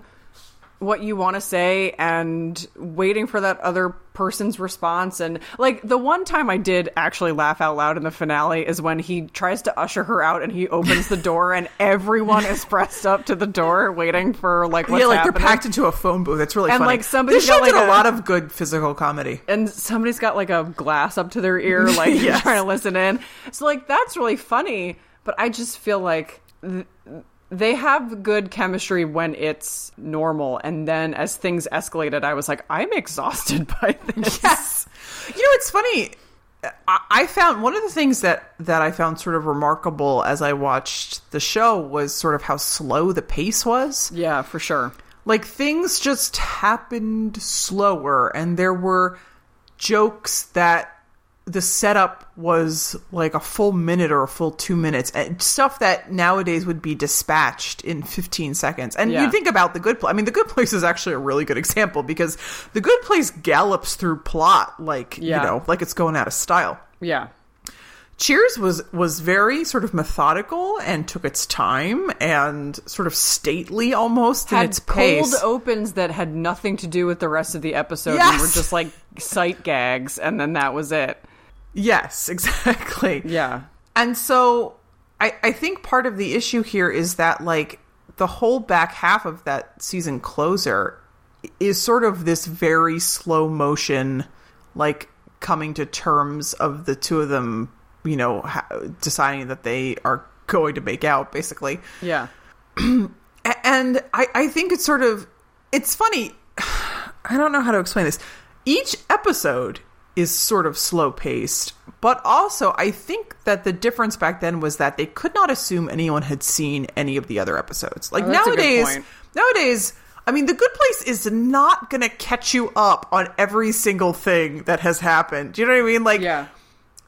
Speaker 2: what you want to say and waiting for that other person's response and like the one time I did actually laugh out loud in the finale is when he tries to usher her out and he opens the door and everyone is pressed up to the door waiting for like what's
Speaker 3: yeah, like
Speaker 2: happening.
Speaker 3: they're packed into a phone booth. It's really funny.
Speaker 2: And,
Speaker 3: funny.
Speaker 2: like, somebody's
Speaker 3: this show
Speaker 2: got, like,
Speaker 3: did a,
Speaker 2: a-
Speaker 3: lot of good physical comedy.
Speaker 2: and somebody's got like a glass up to their ear, like
Speaker 3: Yes.
Speaker 2: trying to listen in. So like that's really funny, but I just feel like th- they have good chemistry when it's normal, and then as things escalated, I was like, I'm exhausted by this.
Speaker 3: Yes. You know, it's funny. I, I found one of the things that that I found sort of remarkable as I watched the show was sort of how slow the pace was.
Speaker 2: Yeah, for sure.
Speaker 3: Like things just happened slower, and there were jokes that the setup was like a full minute or a full two minutes, and stuff that nowadays would be dispatched in 15 seconds. And
Speaker 2: Yeah.
Speaker 3: you think about the good place. I mean, the good place is actually a really good example because the good place gallops through plot like
Speaker 2: Yeah.
Speaker 3: you know, like it's going out of style.
Speaker 2: Yeah.
Speaker 3: Cheers was was very sort of methodical and took its time and sort of stately almost in
Speaker 2: Had
Speaker 3: its
Speaker 2: cold opens that had nothing to do with the rest of the episode and were just like sight gags, and then that was it.
Speaker 3: Yes, exactly.
Speaker 2: Yeah.
Speaker 3: And so I, I think part of the issue here is that like the whole back half of that season closer is sort of this very slow motion, like coming to terms of the two of them, you know, ha- deciding that they are going to make out, basically.
Speaker 2: Yeah.
Speaker 3: And I, I think it's sort of, it's funny. I don't know how to explain this. Each episode is sort of slow paced. But also, I think that the difference back then was that they could not assume anyone had seen any of the other episodes. Like
Speaker 2: Oh, that's a good
Speaker 3: nowadays, nowadays, I mean, The Good Place is not going to catch you up on every single thing that has happened. Do you know what I mean? Like,
Speaker 2: Yeah.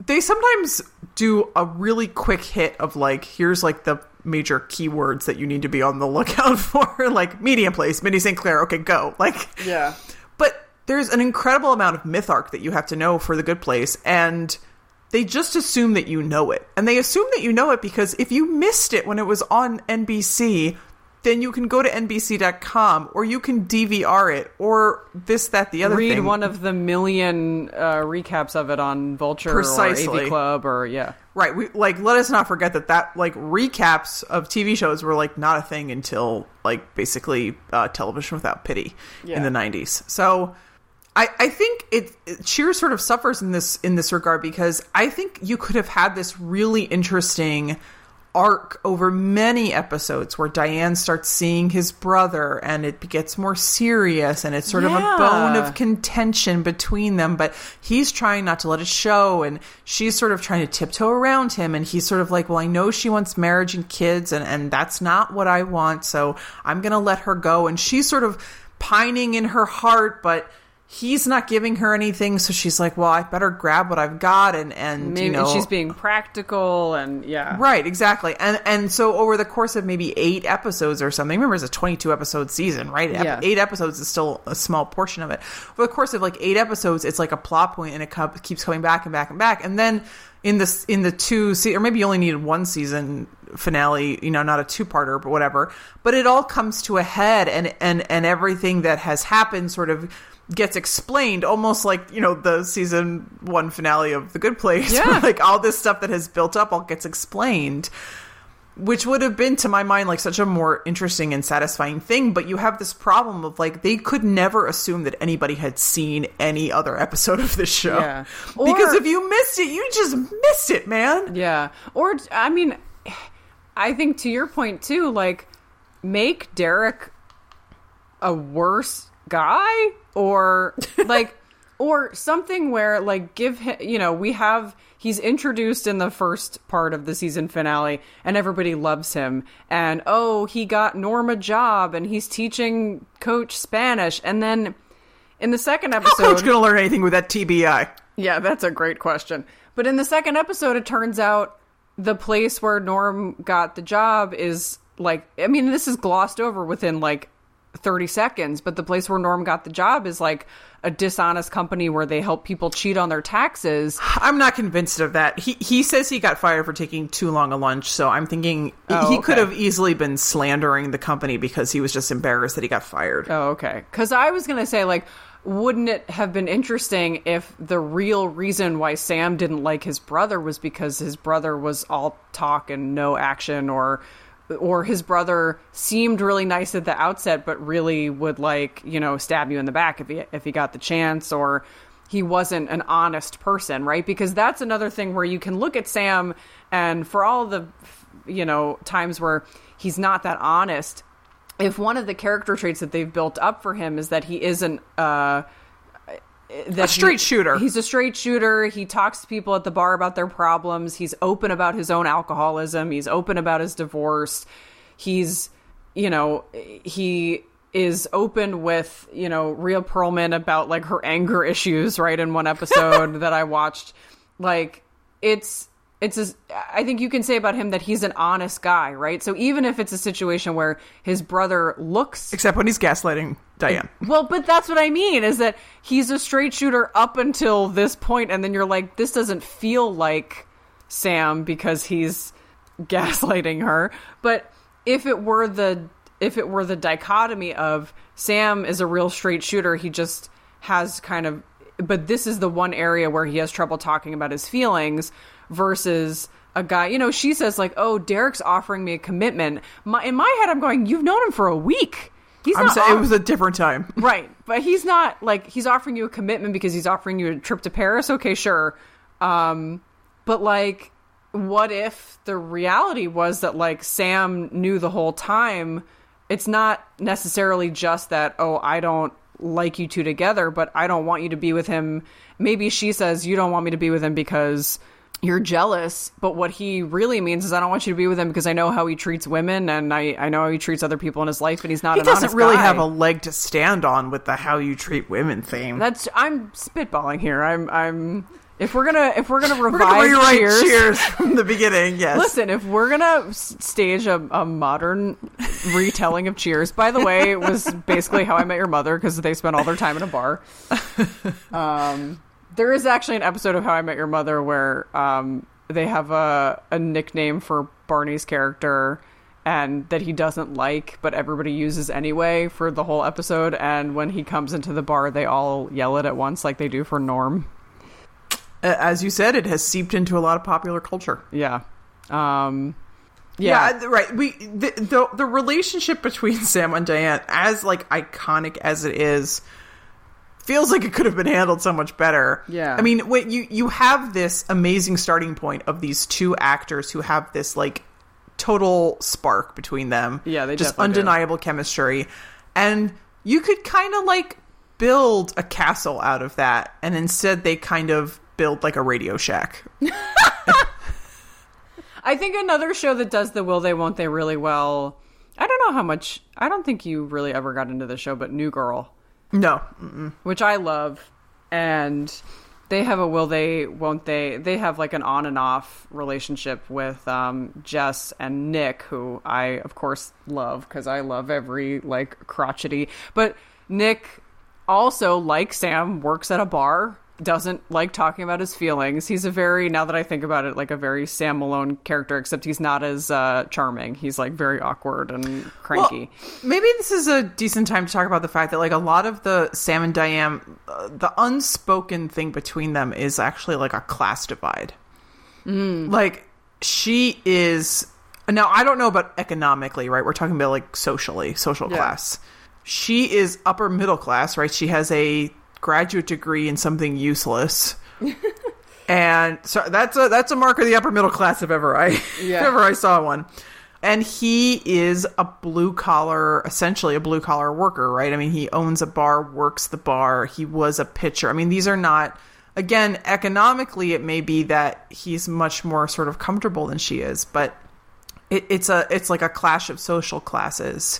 Speaker 3: they sometimes do a really quick hit of like here's like the major keywords that you need to be on the lookout for like medium place mindy st claire okay go like
Speaker 2: Yeah.
Speaker 3: but there's an incredible amount of myth arc that you have to know for the good place and they just assume that you know it and they assume that you know it because if you missed it when it was on nbc then you can go to nbc.com or you can dvr it or this that the other thing.
Speaker 2: Read
Speaker 3: thing
Speaker 2: one of the million uh, recaps of it on Vulture or
Speaker 3: Precisely.
Speaker 2: AV Club or yeah.
Speaker 3: Right. We like let us not forget that that like recaps of TV shows were like not a thing until like basically uh, television without pity in the 90s. So I I think it, it Cheers sort of suffers in this in this regard because I think you could have had this really interesting arc over many episodes where Diane starts seeing his brother and it gets more serious and it's sort of a bone of contention between them, but he's trying not to let it show, and she's sort of trying to tiptoe around him, and he's sort of like, "Well, I know she wants marriage and kids, and and that's not what I want, so I'm gonna let her go." And she's sort of pining in her heart, but he's not giving her anything, so she's like, "Well, I better grab what I've got," and and
Speaker 2: Maybe
Speaker 3: you know,
Speaker 2: she's being practical and yeah.
Speaker 3: Right, exactly. And and so over the course of maybe eight episodes or something, remember it's a 22 episode season, right?
Speaker 2: Yeah.
Speaker 3: Eight episodes is still a small portion of it. Over the course of like eight episodes, it's like a plot point and it keeps coming back and back and back. And then in this in the two se- or maybe you only needed one season finale, you know, not a two-parter but whatever. But it all comes to a head and and and everything that has happened sort of gets explained almost like you know the season one finale of the good place
Speaker 2: Yeah.
Speaker 3: where, like all this stuff that has built up all gets explained which would have been to my mind like such a more interesting and satisfying thing but you have this problem of like they could never assume that anybody had seen any other episode of this show
Speaker 2: Yeah.
Speaker 3: because if you missed it you just missed it man
Speaker 2: Yeah. Or I mean I think to your point too, like make Derek a worse guy or like or something where like give him you know we have he's introduced in the first part of the season finale and everybody loves him. And oh he got norm a job and he's teaching coach spanish. And then in the second
Speaker 3: how
Speaker 2: episode
Speaker 3: coach gonna learn anything with that tbi
Speaker 2: yeah, that's a great question. But in the second episode, it turns out the place where Norm got the job is like, I mean, this is glossed over within like 30 seconds, but the place where Norm got the job is like a dishonest company where they help people cheat on their taxes.
Speaker 3: i'm not convinced of that he he says he got fired for taking too long a lunch so i'm thinking
Speaker 2: Oh,
Speaker 3: he could have easily been slandering the company because he was just embarrassed that he got fired
Speaker 2: Oh, okay. Because I was going to say, like, wouldn't it have been interesting if the real reason why Sam didn't like his brother was because his brother was all talk and no action, or or his brother seemed really nice at the outset, but really would like you know stab you in the back if he if he got the chance, or he wasn't an honest person, right? Because that's another thing where you can look at Sam and for all the you know times where he's not that honest if one of the character traits that they've built up for him is that he isn't uh
Speaker 3: A straight
Speaker 2: he-
Speaker 3: shooter.
Speaker 2: He's a straight shooter. He talks to people at the bar about their problems. He's open about his own alcoholism. He's open about his divorce. He's, you know, he is open with, you know, Rhea Perlman about like her anger issues, right? In one episode that I watched. Like, it's it's a, I think you can say about him that he's an honest guy, right? So even if it's a situation where his brother looks
Speaker 3: except when he's gaslighting diane
Speaker 2: well, but that's what I mean is that he's a straight shooter up until this point, and then you're like, this doesn't feel like Sam because he's gaslighting her. But if it were the if it were the dichotomy of Sam is a real straight shooter, he just has kind of but this is the one area where he has trouble talking about his feelings versus a guy, you know, she says like, "Oh, Derek's offering me a commitment." My, in my head, I'm going, "You've known him for a week. He's
Speaker 3: i'm
Speaker 2: not
Speaker 3: saying it was a different time
Speaker 2: Right. But he's not like he's offering you a commitment because he's offering you a trip to Paris. Okay, sure. Um but like what if the reality was that like Sam knew the whole time? It's not necessarily just that oh, I don't like you two together, but I don't want you to be with him. Maybe she says you don't want me to be with him because you're jealous, but what he really means is I don't want you to be with him because I know how he treats women and I, I know how he treats other people in his life and he's not
Speaker 3: He doesn't really
Speaker 2: guy.
Speaker 3: have a leg to stand on with the how you treat women theme.
Speaker 2: That's I'm spitballing here. I'm I'm if we're gonna if we're gonna
Speaker 3: We're
Speaker 2: revive
Speaker 3: gonna rewrite
Speaker 2: cheers,
Speaker 3: cheers. from the beginning. Yes.
Speaker 2: Listen, if we're gonna stage a, a modern retelling of Cheers, by the way, it was basically How I Met Your Mother because they spent all their time in a bar. Um, there is actually an episode of How I Met Your Mother where um, they have a, a nickname for Barney's character and that he doesn't like, but everybody uses anyway for the whole episode. And when he comes into the bar, they all yell it at once, like they do for Norm.
Speaker 3: As you said, it has seeped into a lot of popular culture.
Speaker 2: Yeah. Um, yeah.
Speaker 3: Yeah, right. We the, the the relationship between Sam and Diane, as like iconic as it is, feels like it could have been handled so much better.
Speaker 2: Yeah.
Speaker 3: I mean, wait, you you have this amazing starting point of these two actors who have this like total spark between them.
Speaker 2: Yeah, they
Speaker 3: just
Speaker 2: definitely do.
Speaker 3: undeniable chemistry, and you could kind of like build a castle out of that, and instead they kind of build like a Radio Shack.
Speaker 2: I think another show that does the will they won't they really well. I don't know how much. I don't think you really ever got into the show, but New Girl,
Speaker 3: No,
Speaker 2: which I love, and they have a will they won't they. They have like an on and off relationship with um, Jess and Nick, who I of course love because I love every like crotchety. But Nick also, like Sam, works at a bar. Doesn't like talking about his feelings. He's a very, now that I think about it, like a very Sam Malone character, except he's not as uh, charming. He's like very awkward and cranky.
Speaker 3: Well, maybe this is a decent time to talk about the fact that like a lot of the Sam and Diane, uh, the unspoken thing between them is actually like a class divide. Like she is now. I don't know about economically, right? We're talking about like socially, social
Speaker 2: Yeah.
Speaker 3: class. She is upper middle class, right? She has a graduate degree in something useless. And so that's a that's a mark of the upper middle class if ever I
Speaker 2: Yeah.
Speaker 3: ever I saw one. And he is a blue collar, essentially a blue collar worker, right? I mean, he owns a bar, works the bar. He was a pitcher. I mean, these are not again economically. It may be that he's much more sort of comfortable than she is, but it, it's a it's like a clash of social classes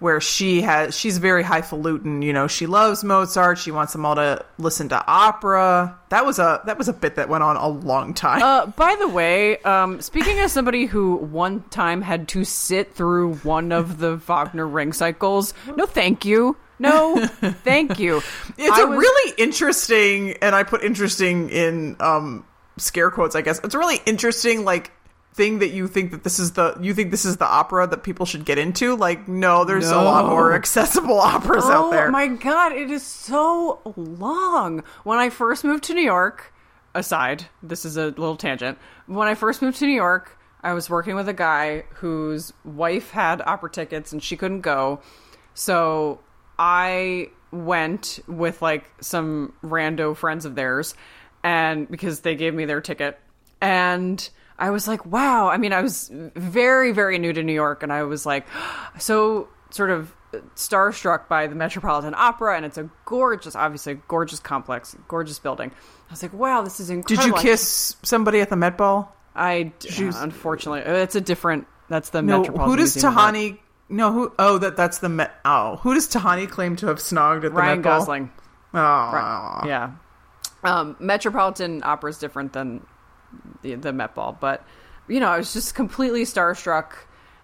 Speaker 3: where she has she's very highfalutin you know she loves mozart she wants them all to listen to opera that was a that was a bit that went on a long time
Speaker 2: Uh, by the way, um, speaking as somebody who one time had to sit through one of the Wagner ring cycles, no, thank you. No, thank you.
Speaker 3: it's
Speaker 2: I
Speaker 3: a
Speaker 2: was-
Speaker 3: really interesting and i put interesting in um scare quotes i guess it's a really interesting like thing that you think that this is the you think this is the opera that people should get into like no there's a lot more accessible operas out oh there
Speaker 2: Oh my god, it is so long. When I first moved to New York, aside, this is a little tangent. When I first moved to New York, I was working with a guy whose wife had opera tickets and she couldn't go. So I went with like some rando friends of theirs and because they gave me their ticket and I was like, wow. I mean, I was very, very new to New York, and I was like, so sort of starstruck by the Metropolitan Opera, and it's a gorgeous, obviously, gorgeous complex, gorgeous building. I was like, wow, this is incredible.
Speaker 3: did you kiss somebody at the met ball
Speaker 2: I d- uh, unfortunately, uh, it's a different. That's the
Speaker 3: No,
Speaker 2: Metropolitan.
Speaker 3: who does
Speaker 2: Museum.
Speaker 3: Tahani? No, who? Oh, that that's the Met. Oh, who does Tahani claim to have snogged at the
Speaker 2: Ryan
Speaker 3: Met Ball?
Speaker 2: Gosling.
Speaker 3: Oh,
Speaker 2: Right. Yeah. Um, Metropolitan Opera is different than the, the Met Ball, but you know, I was just completely starstruck,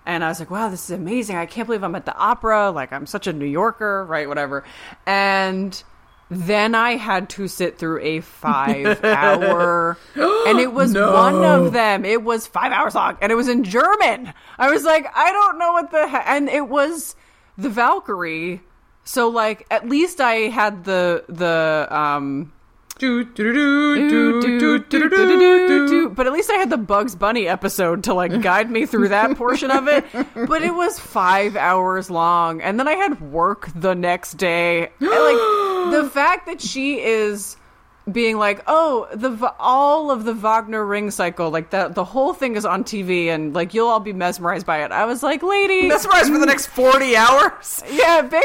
Speaker 2: and I was like, "Wow, this is amazing! I can't believe I'm at the opera. Like, I'm such a New Yorker, right? Whatever." And then I had to sit through a five hour, and it was
Speaker 3: No.
Speaker 2: one of them. It was five hours long, and it was in German. I was like, I don't know what the heck, and it was the Valkyrie. So like, at least I had the the um. But at least I had the Bugs Bunny episode to like guide me through that portion of it. But it was five hours long, and then I had work the next day. And, like the fact that she is being like, "Oh, the all of the Wagner ring cycle, like the the whole thing is on TV, and like you'll all be mesmerized by it." I was like, "Lady,
Speaker 3: Mesmerized for the next 40 hours
Speaker 2: yeah." Basically,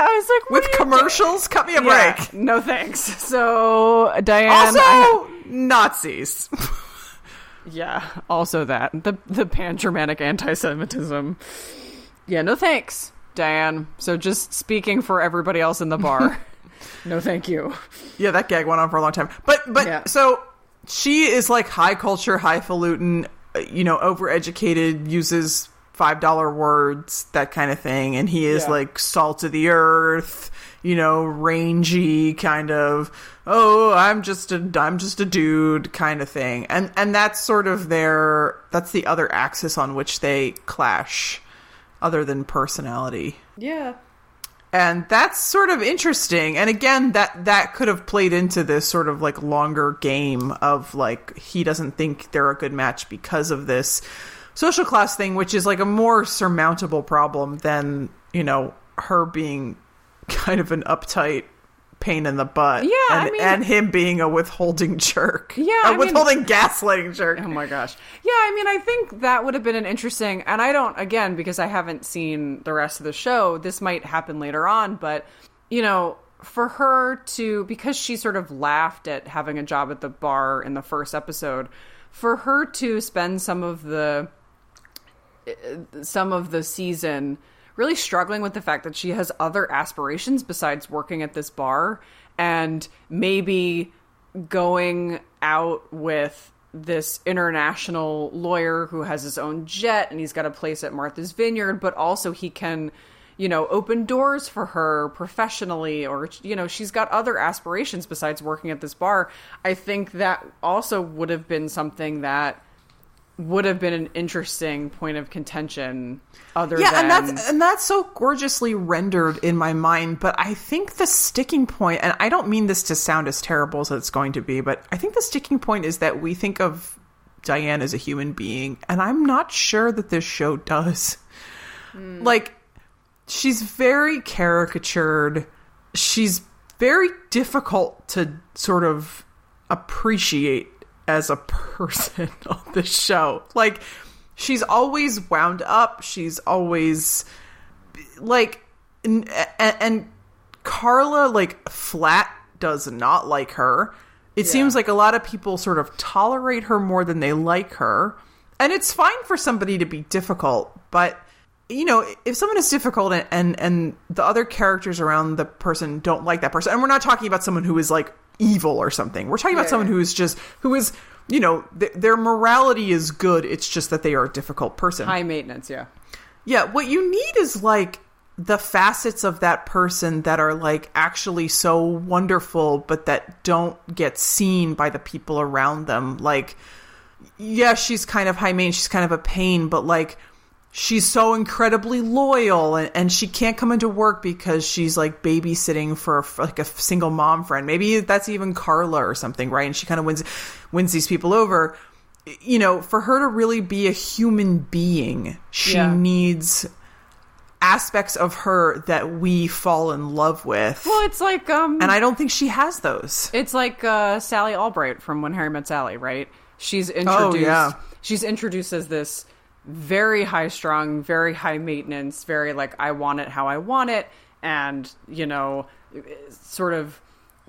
Speaker 2: I was like, what
Speaker 3: with commercials. Cut me a?
Speaker 2: Yeah,
Speaker 3: break.
Speaker 2: no thanks. So Diane,
Speaker 3: Also, Nazis.
Speaker 2: yeah, also that the the pan Germanic anti-Semitism. Yeah, no thanks, Diane. So just speaking for everybody else in the bar. no, thank you.
Speaker 3: yeah, that gag went on for a long time. But but
Speaker 2: Yeah.
Speaker 3: so she is like high culture, highfalutin, uh, you know, overeducated, uses five dollar words, that kind of thing, and he is
Speaker 2: Yeah.
Speaker 3: like salt of the earth, you know, rangy kind of. Oh, I'm just a I'm just a dude kind of thing, and and that's sort of their that's the other axis on which they clash, other than personality
Speaker 2: Yeah.
Speaker 3: And that's sort of interesting. And again that that could have played into this sort of like longer game of like he doesn't think they're a good match because of this social class thing which is like a more surmountable problem than you know her being kind of an uptight pain in the butt
Speaker 2: Yeah,
Speaker 3: and,
Speaker 2: I mean-
Speaker 3: and him being a withholding jerk
Speaker 2: Yeah,
Speaker 3: a
Speaker 2: I mean-
Speaker 3: withholding gaslighting jerk
Speaker 2: Oh my gosh. Yeah, I mean, I think that would have been an interesting, and I don't, again, because I haven't seen the rest of the show, this might happen later on, but, you know, for her to, because she sort of laughed at having a job at the bar in the first episode, for her to spend some of the, eh, eh, some of the season really struggling with the fact that she has other aspirations besides working at this bar and maybe going out with this international lawyer who has his own jet and he's got a place at Martha's Vineyard, but also he can, you know, open doors for her professionally or, you know, she's got other aspirations besides working at this bar. I think that also would have been something that would have been an interesting point of contention other
Speaker 3: yeah
Speaker 2: than
Speaker 3: and that's and that's so gorgeously rendered in my mind but i think the sticking point and i don't mean this to sound as terrible as it's going to be but i think the sticking point is that we think of diane as a human being and i'm not sure that this show does. Hmm. Like she's very caricatured. She's very difficult to sort of appreciate as a person on the show. Like she's always wound up, she's always like and, and Carla like flat does not like her. It seems like a lot of people sort of tolerate her more than they like her. And it's fine for somebody to be difficult, but you know, if someone is difficult and, and and the other characters around the person don't like that person, and we're not talking about someone who is like evil or something. We're talking about
Speaker 2: Yeah.
Speaker 3: someone who is just who is, you know, th- their morality is good. It's just that they are a difficult person.
Speaker 2: high maintenance, yeah.
Speaker 3: Yeah, what you need is like the facets of that person that are like actually so wonderful but that don't get seen by the people around them. Like yeah, she's kind of high main, she's kind of a pain, but like she's so incredibly loyal and, and she can't come into work because she's like babysitting for, for like a single mom friend. Maybe that's even Carla or something, right? And she kind of wins wins these people over. You know, for her to really be a human being, she
Speaker 2: Yeah.
Speaker 3: needs aspects of her that we fall in love with.
Speaker 2: Well, it's like um
Speaker 3: and I don't think she has those.
Speaker 2: It's like uh, Sally Albright from When Harry Met Sally, right? She's introduced.
Speaker 3: oh, yeah.
Speaker 2: She's introduced as this very high strung, very high maintenance, very like I want it how I want it, and you know, sort of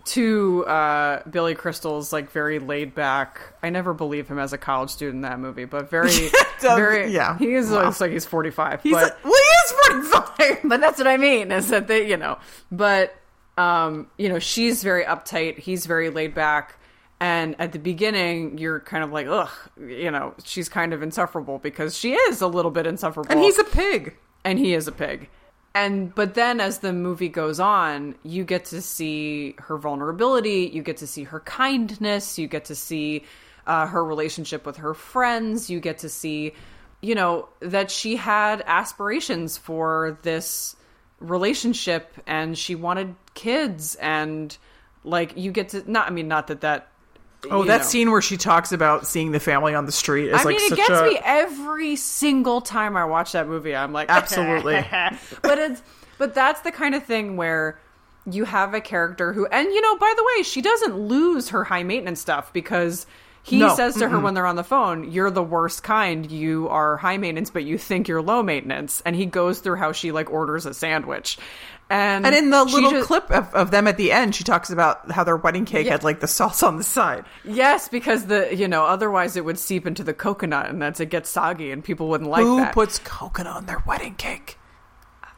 Speaker 2: to uh, Billy Crystal's like very laid back. I never believe him as a college student in that movie, but very, very.
Speaker 3: yeah.
Speaker 2: he is
Speaker 3: Wow.
Speaker 2: looks like he's forty five.
Speaker 3: He's
Speaker 2: but
Speaker 3: like, well, he is 45.
Speaker 2: but that's what I mean is that they, you know, but um, you know, she's very uptight, he's very laid back, and at the beginning, you're kind of like, ugh, you know, she's kind of insufferable because she is a little bit insufferable,
Speaker 3: And he's a pig.
Speaker 2: and he is a pig. And but then as the movie goes on, you get to see her vulnerability, you get to see her kindness, you get to see uh, her relationship with her friends, you get to see, you know, that she had aspirations for this relationship and she wanted kids and like you get to not I mean not that that
Speaker 3: Oh, that
Speaker 2: know.
Speaker 3: scene where she talks about seeing the family on the street is
Speaker 2: I
Speaker 3: like
Speaker 2: mean, it gets
Speaker 3: a
Speaker 2: me every single time I watch that movie. I'm like,
Speaker 3: Absolutely.
Speaker 2: but it's but that's the kind of thing where you have a character who, and you know, by the way, she doesn't lose her high maintenance stuff because he
Speaker 3: No.
Speaker 2: says to her when they're on the phone, "You're the worst kind. You are high maintenance, but you think you're low maintenance." And he goes through how she like orders a sandwich, and
Speaker 3: And in the little
Speaker 2: just-
Speaker 3: clip of, of them at the end, she talks about how their wedding cake
Speaker 2: Yeah.
Speaker 3: had like the sauce on the side.
Speaker 2: yes, because the you know otherwise it would seep into the coconut, and that's it gets soggy, and people wouldn't like
Speaker 3: Who
Speaker 2: that.
Speaker 3: puts coconut on their wedding cake?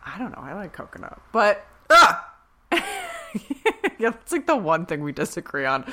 Speaker 2: I don't know. I like coconut, but
Speaker 3: Ah!
Speaker 2: yeah, that's like the one thing we disagree on.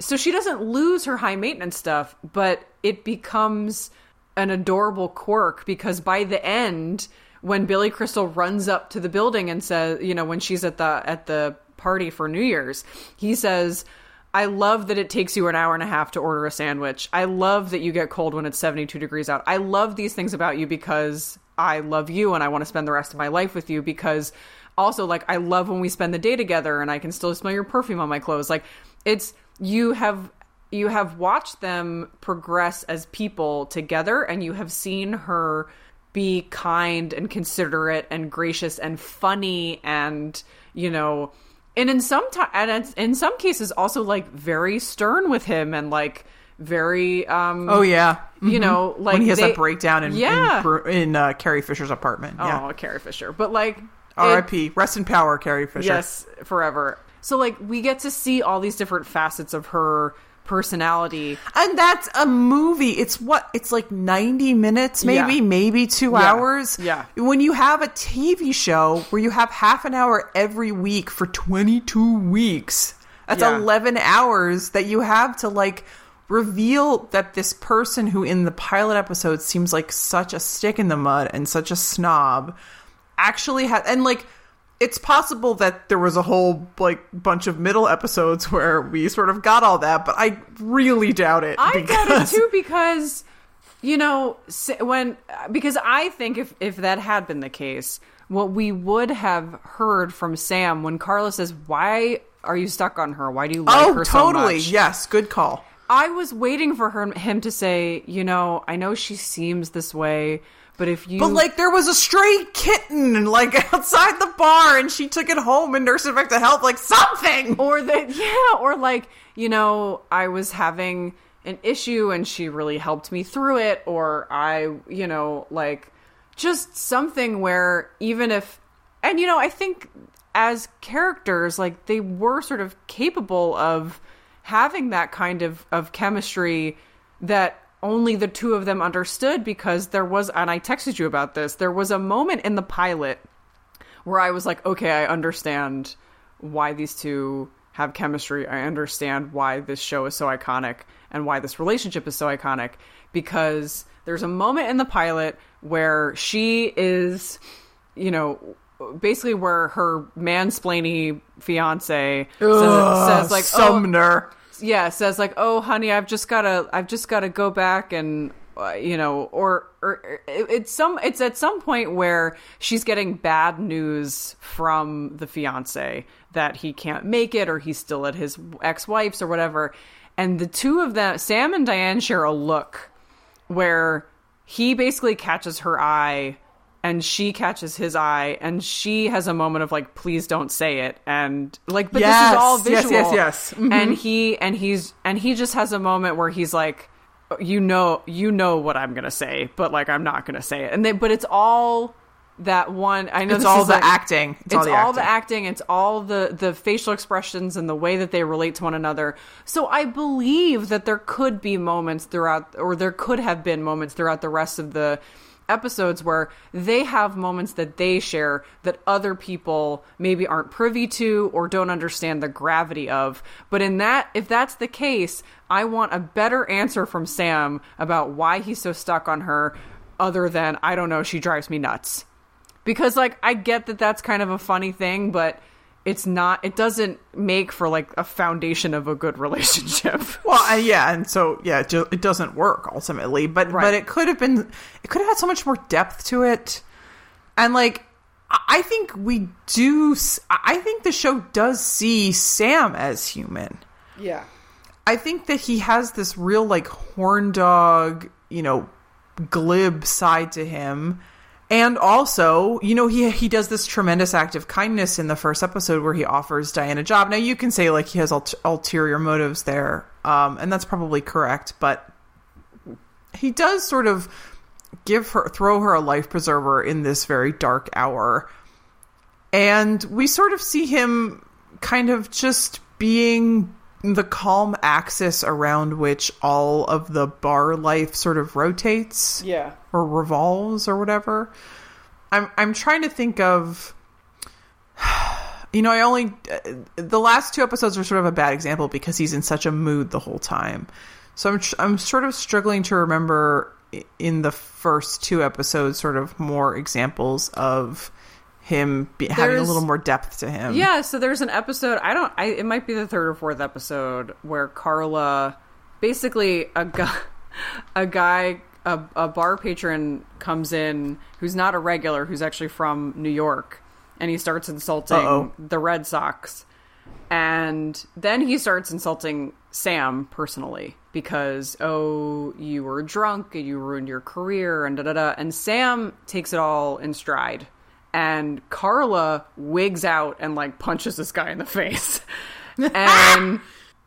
Speaker 2: So she doesn't lose her high maintenance stuff, but it becomes an adorable quirk because by the end, when Billy Crystal runs up to the building and says, you know, when she's at the at the party for New Year's, he says, I love that it takes you an hour and a half to order a sandwich. I love that you get cold when it's 72 degrees out. I love these things about you because I love you and I want to spend the rest of my life with you because also like I love when we spend the day together and I can still smell your perfume on my clothes. Like it's you have you have watched them progress as people together and you have seen her be kind and considerate and gracious and funny and you know and in some time and it's- in some cases also like very stern with him and like very um
Speaker 3: Oh yeah,
Speaker 2: you know like
Speaker 3: when he has
Speaker 2: they-
Speaker 3: that breakdown in
Speaker 2: yeah
Speaker 3: in, in uh, Carrie Fisher's apartment.
Speaker 2: oh
Speaker 3: Yeah,
Speaker 2: Carrie Fisher but like
Speaker 3: R.I.P. Rest in power, Carrie Fisher.
Speaker 2: Yes, forever. So like we get to see all these different facets of her personality.
Speaker 3: And that's a movie. It's what? It's like 90 minutes, maybe,
Speaker 2: Yeah.
Speaker 3: maybe two
Speaker 2: Yeah.
Speaker 3: hours.
Speaker 2: Yeah.
Speaker 3: When you have a TV show where you have half an hour every week for 22 weeks, that's
Speaker 2: Yeah.
Speaker 3: 11 hours that you have to like reveal that this person who in the pilot episode seems like such a stick in the mud and such a snob actually has and like it's possible that there was a whole like bunch of middle episodes where we sort of got all that, but I really doubt it.
Speaker 2: I
Speaker 3: because-
Speaker 2: got it too because you know when because I think if if that had been the case, what we would have heard from Sam when Carla says, "Why are you stuck on her? Why do you like
Speaker 3: Oh,
Speaker 2: her so much?" Oh, totally.
Speaker 3: Yes, good call.
Speaker 2: I was waiting for her, him to say, you know, I know she seems this way, but if you
Speaker 3: But like there was a stray kitten like outside the bar and she took it home and nursed it back to health like something.
Speaker 2: or that yeah or like you know i was having an issue and she really helped me through it or i you know like just something where even if and you know i think as characters like they were sort of capable of having that kind of of chemistry that only the two of them understood because there was and I texted you about this there was a moment in the pilot where I was like okay I understand why these two have chemistry I understand why this show is so iconic and why this relationship is so iconic because there's a moment in the pilot where she is you know basically where her mansplainy fiance says, says like oh,
Speaker 3: Sumner.
Speaker 2: Yeah says like oh honey i've just gotta i've just gotta go back and uh, you know or or it- it's some it's at some point where she's getting bad news from the fiance that he can't make it or he's still at his ex-wife's or whatever. And the two of them sam and diane share a look where he basically catches her eye and she catches his eye and she has a moment of like please don't say it and like but
Speaker 3: Yes,
Speaker 2: this is all
Speaker 3: yes,
Speaker 2: visual
Speaker 3: yes, yes. Mhm.
Speaker 2: and he and he's and he just has a moment where he's like you know you know what i'm gonna say but like i'm not gonna say it and they but it's all that one i know
Speaker 3: It's all the
Speaker 2: like-
Speaker 3: acting.
Speaker 2: it's,
Speaker 3: It's,
Speaker 2: all, the acting it's all the the facial expressions and the way that they relate to one another so i believe that there could be moments throughout or there could have been moments throughout the rest of the episodes where they have moments that they share that other people maybe aren't privy to or don't understand the gravity of. But in that if that's the case i want a better answer from sam about why he's so stuck on her other than i don't know she drives me nuts. Because like I get that that's kind of a funny thing, but it's not. It doesn't make for like a foundation of a good relationship.
Speaker 3: Well, yeah, and so yeah, it, ju- it doesn't work ultimately, but
Speaker 2: Right.
Speaker 3: but it could have been. It could have had so much more depth to it, and like I think we do. i think the show does see Sam as human.
Speaker 2: Yeah.
Speaker 3: I think that he has this real like horn dog, you know, glib side to him. And also, you know, he he does this tremendous act of kindness in the first episode where he offers Diane a job. Now you can say like he has ult- ulterior motives there, um, and that's probably correct, but he does sort of give her throw her a life preserver in this very dark hour, and we sort of see him kind of just being the calm axis around which all of the bar life sort of rotates
Speaker 2: Yeah.
Speaker 3: Or revolves or whatever. I'm I'm trying to think of you know, I only uh, the last two episodes are sort of a bad example because he's in such a mood the whole time. So I'm I'm sort of struggling to remember in the first two episodes sort of more examples of him be- having a little more depth to him.
Speaker 2: Yeah, so there's an episode. I don't. I it might be the third or fourth episode where Carla, basically a guy, a guy, a, a bar patron comes in who's not a regular, who's actually from New York, and he starts insulting
Speaker 3: Uh-oh.
Speaker 2: the Red Sox, and then he starts insulting Sam personally because oh you were drunk and you ruined your career and da da da, and Sam takes it all in stride and Carla wigs out and like punches this guy in the face. and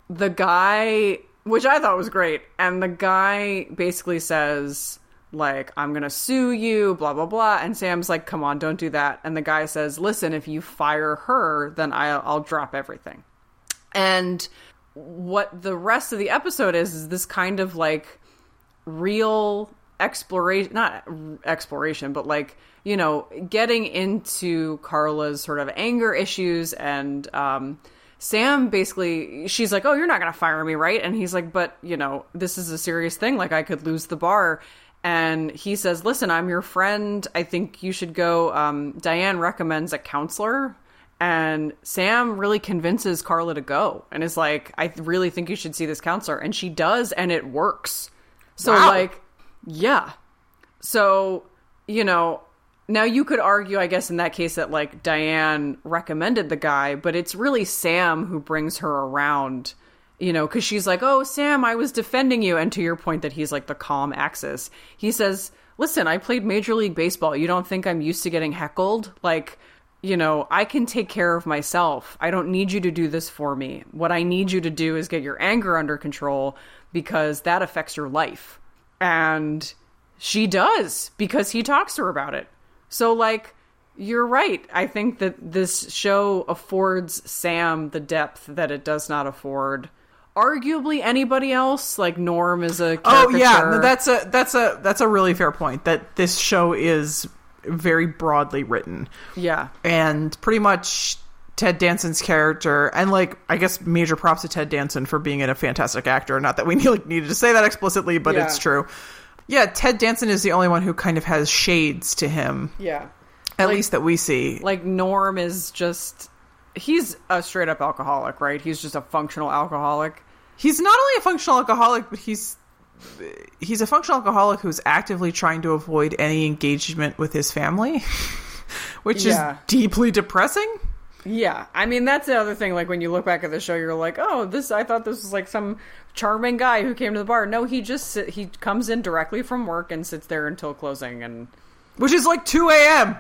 Speaker 2: the guy, which I thought was great, and the guy basically says, like, I'm gonna sue you, blah, blah, blah. And Sam's like, come on, don't do that. And the guy says, listen, if you fire her, then I'll, I'll drop everything. And what the rest of the episode is, is this kind of like real exploration not exploration but like you know getting into carla's sort of anger issues and um sam basically she's like oh you're not gonna fire me right and he's like but you know this is a serious thing like i could lose the bar and he says listen i'm your friend i think you should go um diane recommends a counselor and Sam really convinces Carla to go and is like, I really think you should see this counselor. And she does, and it works. So,
Speaker 3: Wow.
Speaker 2: like, yeah. So, you know, now you could argue, I guess, in that case, that like Diane recommended the guy, but it's really Sam who brings her around, you know, because she's like, oh, Sam, I was defending you. And to your point, that he's like the calm axis, he says, listen, I played Major League Baseball. You don't think I'm used to getting heckled? Like, you know, I can take care of myself. I don't need you to do this for me. What I need you to do is get your anger under control because that affects your life. And she does because he talks to her about it. So, like, you're right. I think that this show affords Sam the depth that it does not afford. Arguably anybody else, like Norm is a
Speaker 3: Oh yeah, no, that's a that's a that's a really fair point. That this show is very broadly written,
Speaker 2: yeah,
Speaker 3: and pretty much Ted Danson's character, and like I guess major props to Ted Danson for being a fantastic actor. Not that we like, needed to say that explicitly, but
Speaker 2: Yeah.
Speaker 3: it's true. Yeah, Ted Danson is the only one who kind of has shades to him,
Speaker 2: yeah.
Speaker 3: at
Speaker 2: Like-
Speaker 3: least that we see.
Speaker 2: like Norm is just he's a straight up alcoholic, right? He's just a functional alcoholic.
Speaker 3: He's not only a functional alcoholic, but he's he's a functional alcoholic who's actively trying to avoid any engagement with his family, which
Speaker 2: Yeah.
Speaker 3: is deeply depressing.
Speaker 2: Yeah, I mean that's the other thing. Like when you look back at the show, you're like, oh, this. I thought this was like some charming guy who came to the bar. No, he just he comes in directly from work and sits there until closing, and
Speaker 3: Which is like 2 a.m.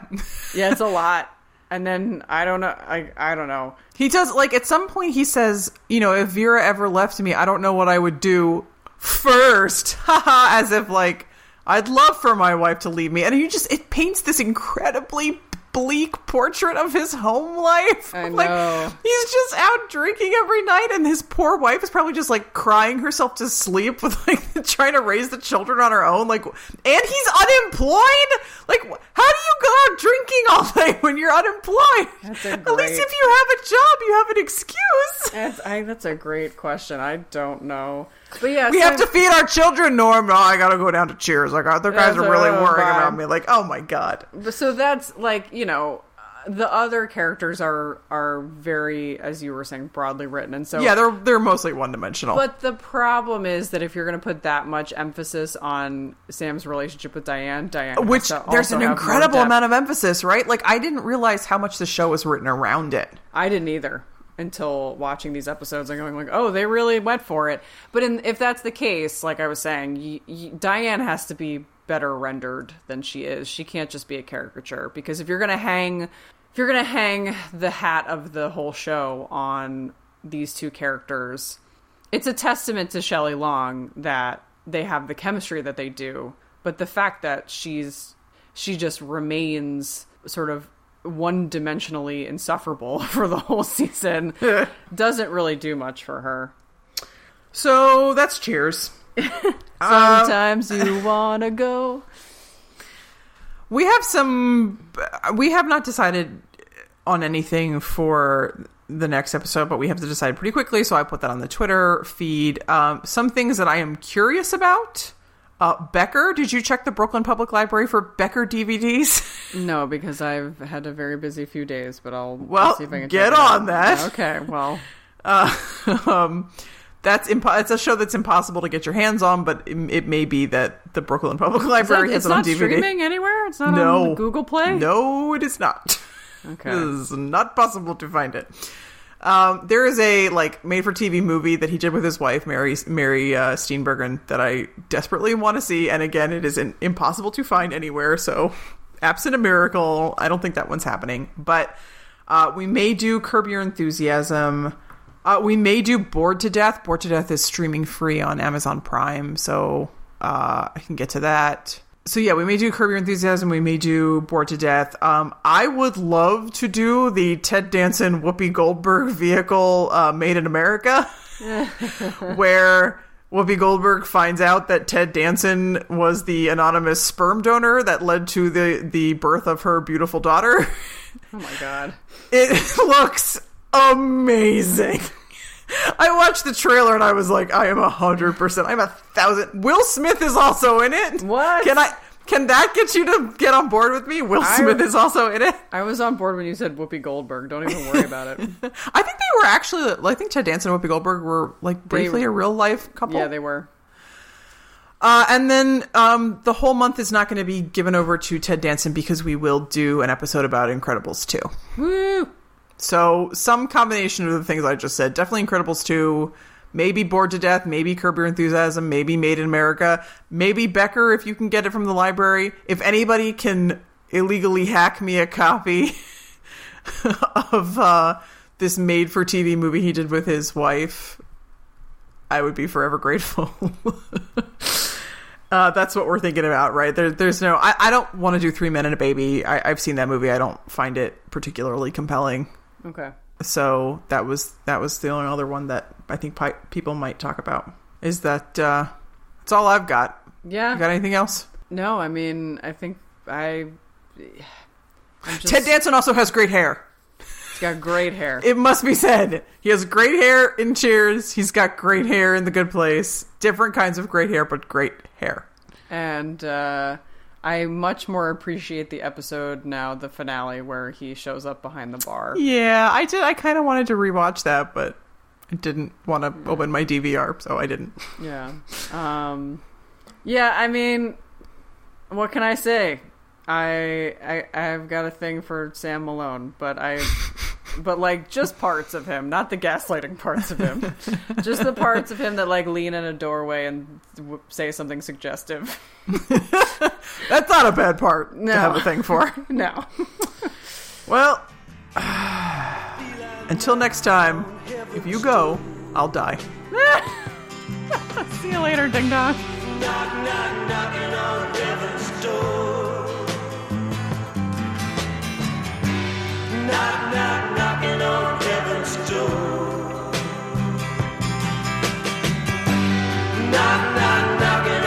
Speaker 2: yeah, it's a lot. And then I don't know. I I don't know.
Speaker 3: He does, like, at some point he says, you know, if Vera ever left me, I don't know what I would do first. Haha, as if, like, I'd love for my wife to leave me. And he just, it paints this incredibly bleak portrait of his home life.
Speaker 2: I
Speaker 3: like,
Speaker 2: know.
Speaker 3: he's just out drinking every night, and his poor wife is probably just, like, crying herself to sleep with, like, trying to raise the children on her own. Like, and he's unemployed? Like, how do you go out drinking all night when you're unemployed?
Speaker 2: A
Speaker 3: At least if you have a job, you have an excuse.
Speaker 2: That's I, that's a great question. I don't know, but yeah,
Speaker 3: We
Speaker 2: so-
Speaker 3: have to feed our children, Norm. No, I gotta go down to Cheers. Like other guys are really worrying
Speaker 2: bye.
Speaker 3: about me. Like, oh my god.
Speaker 2: so that's like you know the other characters are are very as you were saying broadly written and so
Speaker 3: Yeah, they're they're mostly one dimensional.
Speaker 2: but the problem is that if you're going to put that much emphasis on Sam's relationship with Diane Diane
Speaker 3: Which there's an incredible amount of emphasis, right? Like I didn't realize how much the show was written around it.
Speaker 2: I didn't either until watching these episodes and going like oh they really went for it but in, if that's the case like I was saying y y Diane has to be better rendered than she is. She can't just be a caricature because if you're gonna hang, if you're gonna hang the hat of the whole show on these two characters, it's a testament to Shelley Long that they have the chemistry that they do. But the fact that she's she just remains sort of one dimensionally insufferable for the whole season doesn't really do much for her.
Speaker 3: So that's cheers.
Speaker 2: Sometimes you wanna go.
Speaker 3: We have some. We have not decided on anything for the next episode, but we have to decide pretty quickly. So I put that on the Twitter feed. Um, some things that I am curious about. Uh, Becker, did you check the Brooklyn Public Library for Becker DVDs?
Speaker 2: No, because I've had a very busy few days, but I'll
Speaker 3: Well,
Speaker 2: see if I can
Speaker 3: get on that.
Speaker 2: Okay, well,
Speaker 3: Uh, um, that's impo- it's a show that's impossible to get your hands on, but it, it may be that the Brooklyn Public Library
Speaker 2: that-
Speaker 3: has it on DVD.
Speaker 2: It's not streaming anywhere. It's not
Speaker 3: No.
Speaker 2: on Google Play.
Speaker 3: No, it is not.
Speaker 2: Okay.
Speaker 3: It is not possible to find it. Um, there is a like made-for-TV movie that he did with his wife Mary Mary uh, Steenburgen that I desperately want to see, and again, it is in, impossible to find anywhere. So, absent a miracle, I don't think that one's happening. But uh, we may do Curb Your Enthusiasm. Uh, we may do Bored to Death. Bored to Death is streaming free on Amazon Prime, so uh, I can get to that. So yeah, we may do Curb Your Enthusiasm. We may do Bored to Death. Um, I would love to do the Ted Danson Whoopi Goldberg vehicle uh, Made in America, where Whoopi Goldberg finds out that Ted Danson was the anonymous sperm donor that led to the the birth of her beautiful daughter.
Speaker 2: Oh my god.
Speaker 3: It looks amazing. I watched the trailer and I was like, I am a hundred percent. I'm a thousand. Will Smith is also in it.
Speaker 2: What?
Speaker 3: Can I? Can that get you to get on board with me? Will
Speaker 2: I-
Speaker 3: Smith is also in it.
Speaker 2: I was on board when you said Whoopi Goldberg. Don't even worry about it.
Speaker 3: I think they were actually. I think Ted Danson and Whoopi Goldberg were like briefly a real life couple.
Speaker 2: yeah, they were.
Speaker 3: Uh, and then um, the whole month is not going to be given over to Ted Danson because we will do an episode about Incredibles 2.
Speaker 2: Woo!
Speaker 3: So some combination of the things I just said. Definitely Incredibles 2. Maybe Bored to Death. Maybe Curb Your Enthusiasm. Maybe Made in America. Maybe Becker if you can get it from the library. If anybody can illegally hack me a copy of uh, this made for TV movie he did with his wife, I would be forever grateful. Uh, that's what we're thinking about, right? There, there's no. I, I don't want to do Three Men and a Baby. I, I've seen that movie. I don't find it particularly compelling.
Speaker 2: Okay.
Speaker 3: So that was that was the only other one that I think pi- people might talk about. Is that uh, that's all I've got?
Speaker 2: Yeah.
Speaker 3: You got anything else?
Speaker 2: No, I mean, I think I. Just,
Speaker 3: Ted Danson also has great hair.
Speaker 2: He's got great hair.
Speaker 3: It must be said. He has great hair in Cheers. He's got great hair in The Good Place. Different kinds of great hair, but great hair.
Speaker 2: and uh, I much more appreciate the episode now, the finale, where he shows up behind the bar.
Speaker 3: Yeah, I did. I kind of wanted to rewatch that, but I didn't want to open my DVR, so I didn't.
Speaker 2: Yeah. Um, yeah, I mean, what can I say? I, I I've got a thing for Sam Malone, but I but like just parts of him, not the gaslighting parts of him. just the parts of him that like lean in a doorway and w- say something suggestive.
Speaker 3: That's not a bad part
Speaker 2: No.
Speaker 3: to have a thing for.
Speaker 2: No.
Speaker 3: well, until next time, if you go, I'll die.
Speaker 2: See you later, ding dong.
Speaker 4: knock, knock, knocking on heaven's door. knock, knock, knocking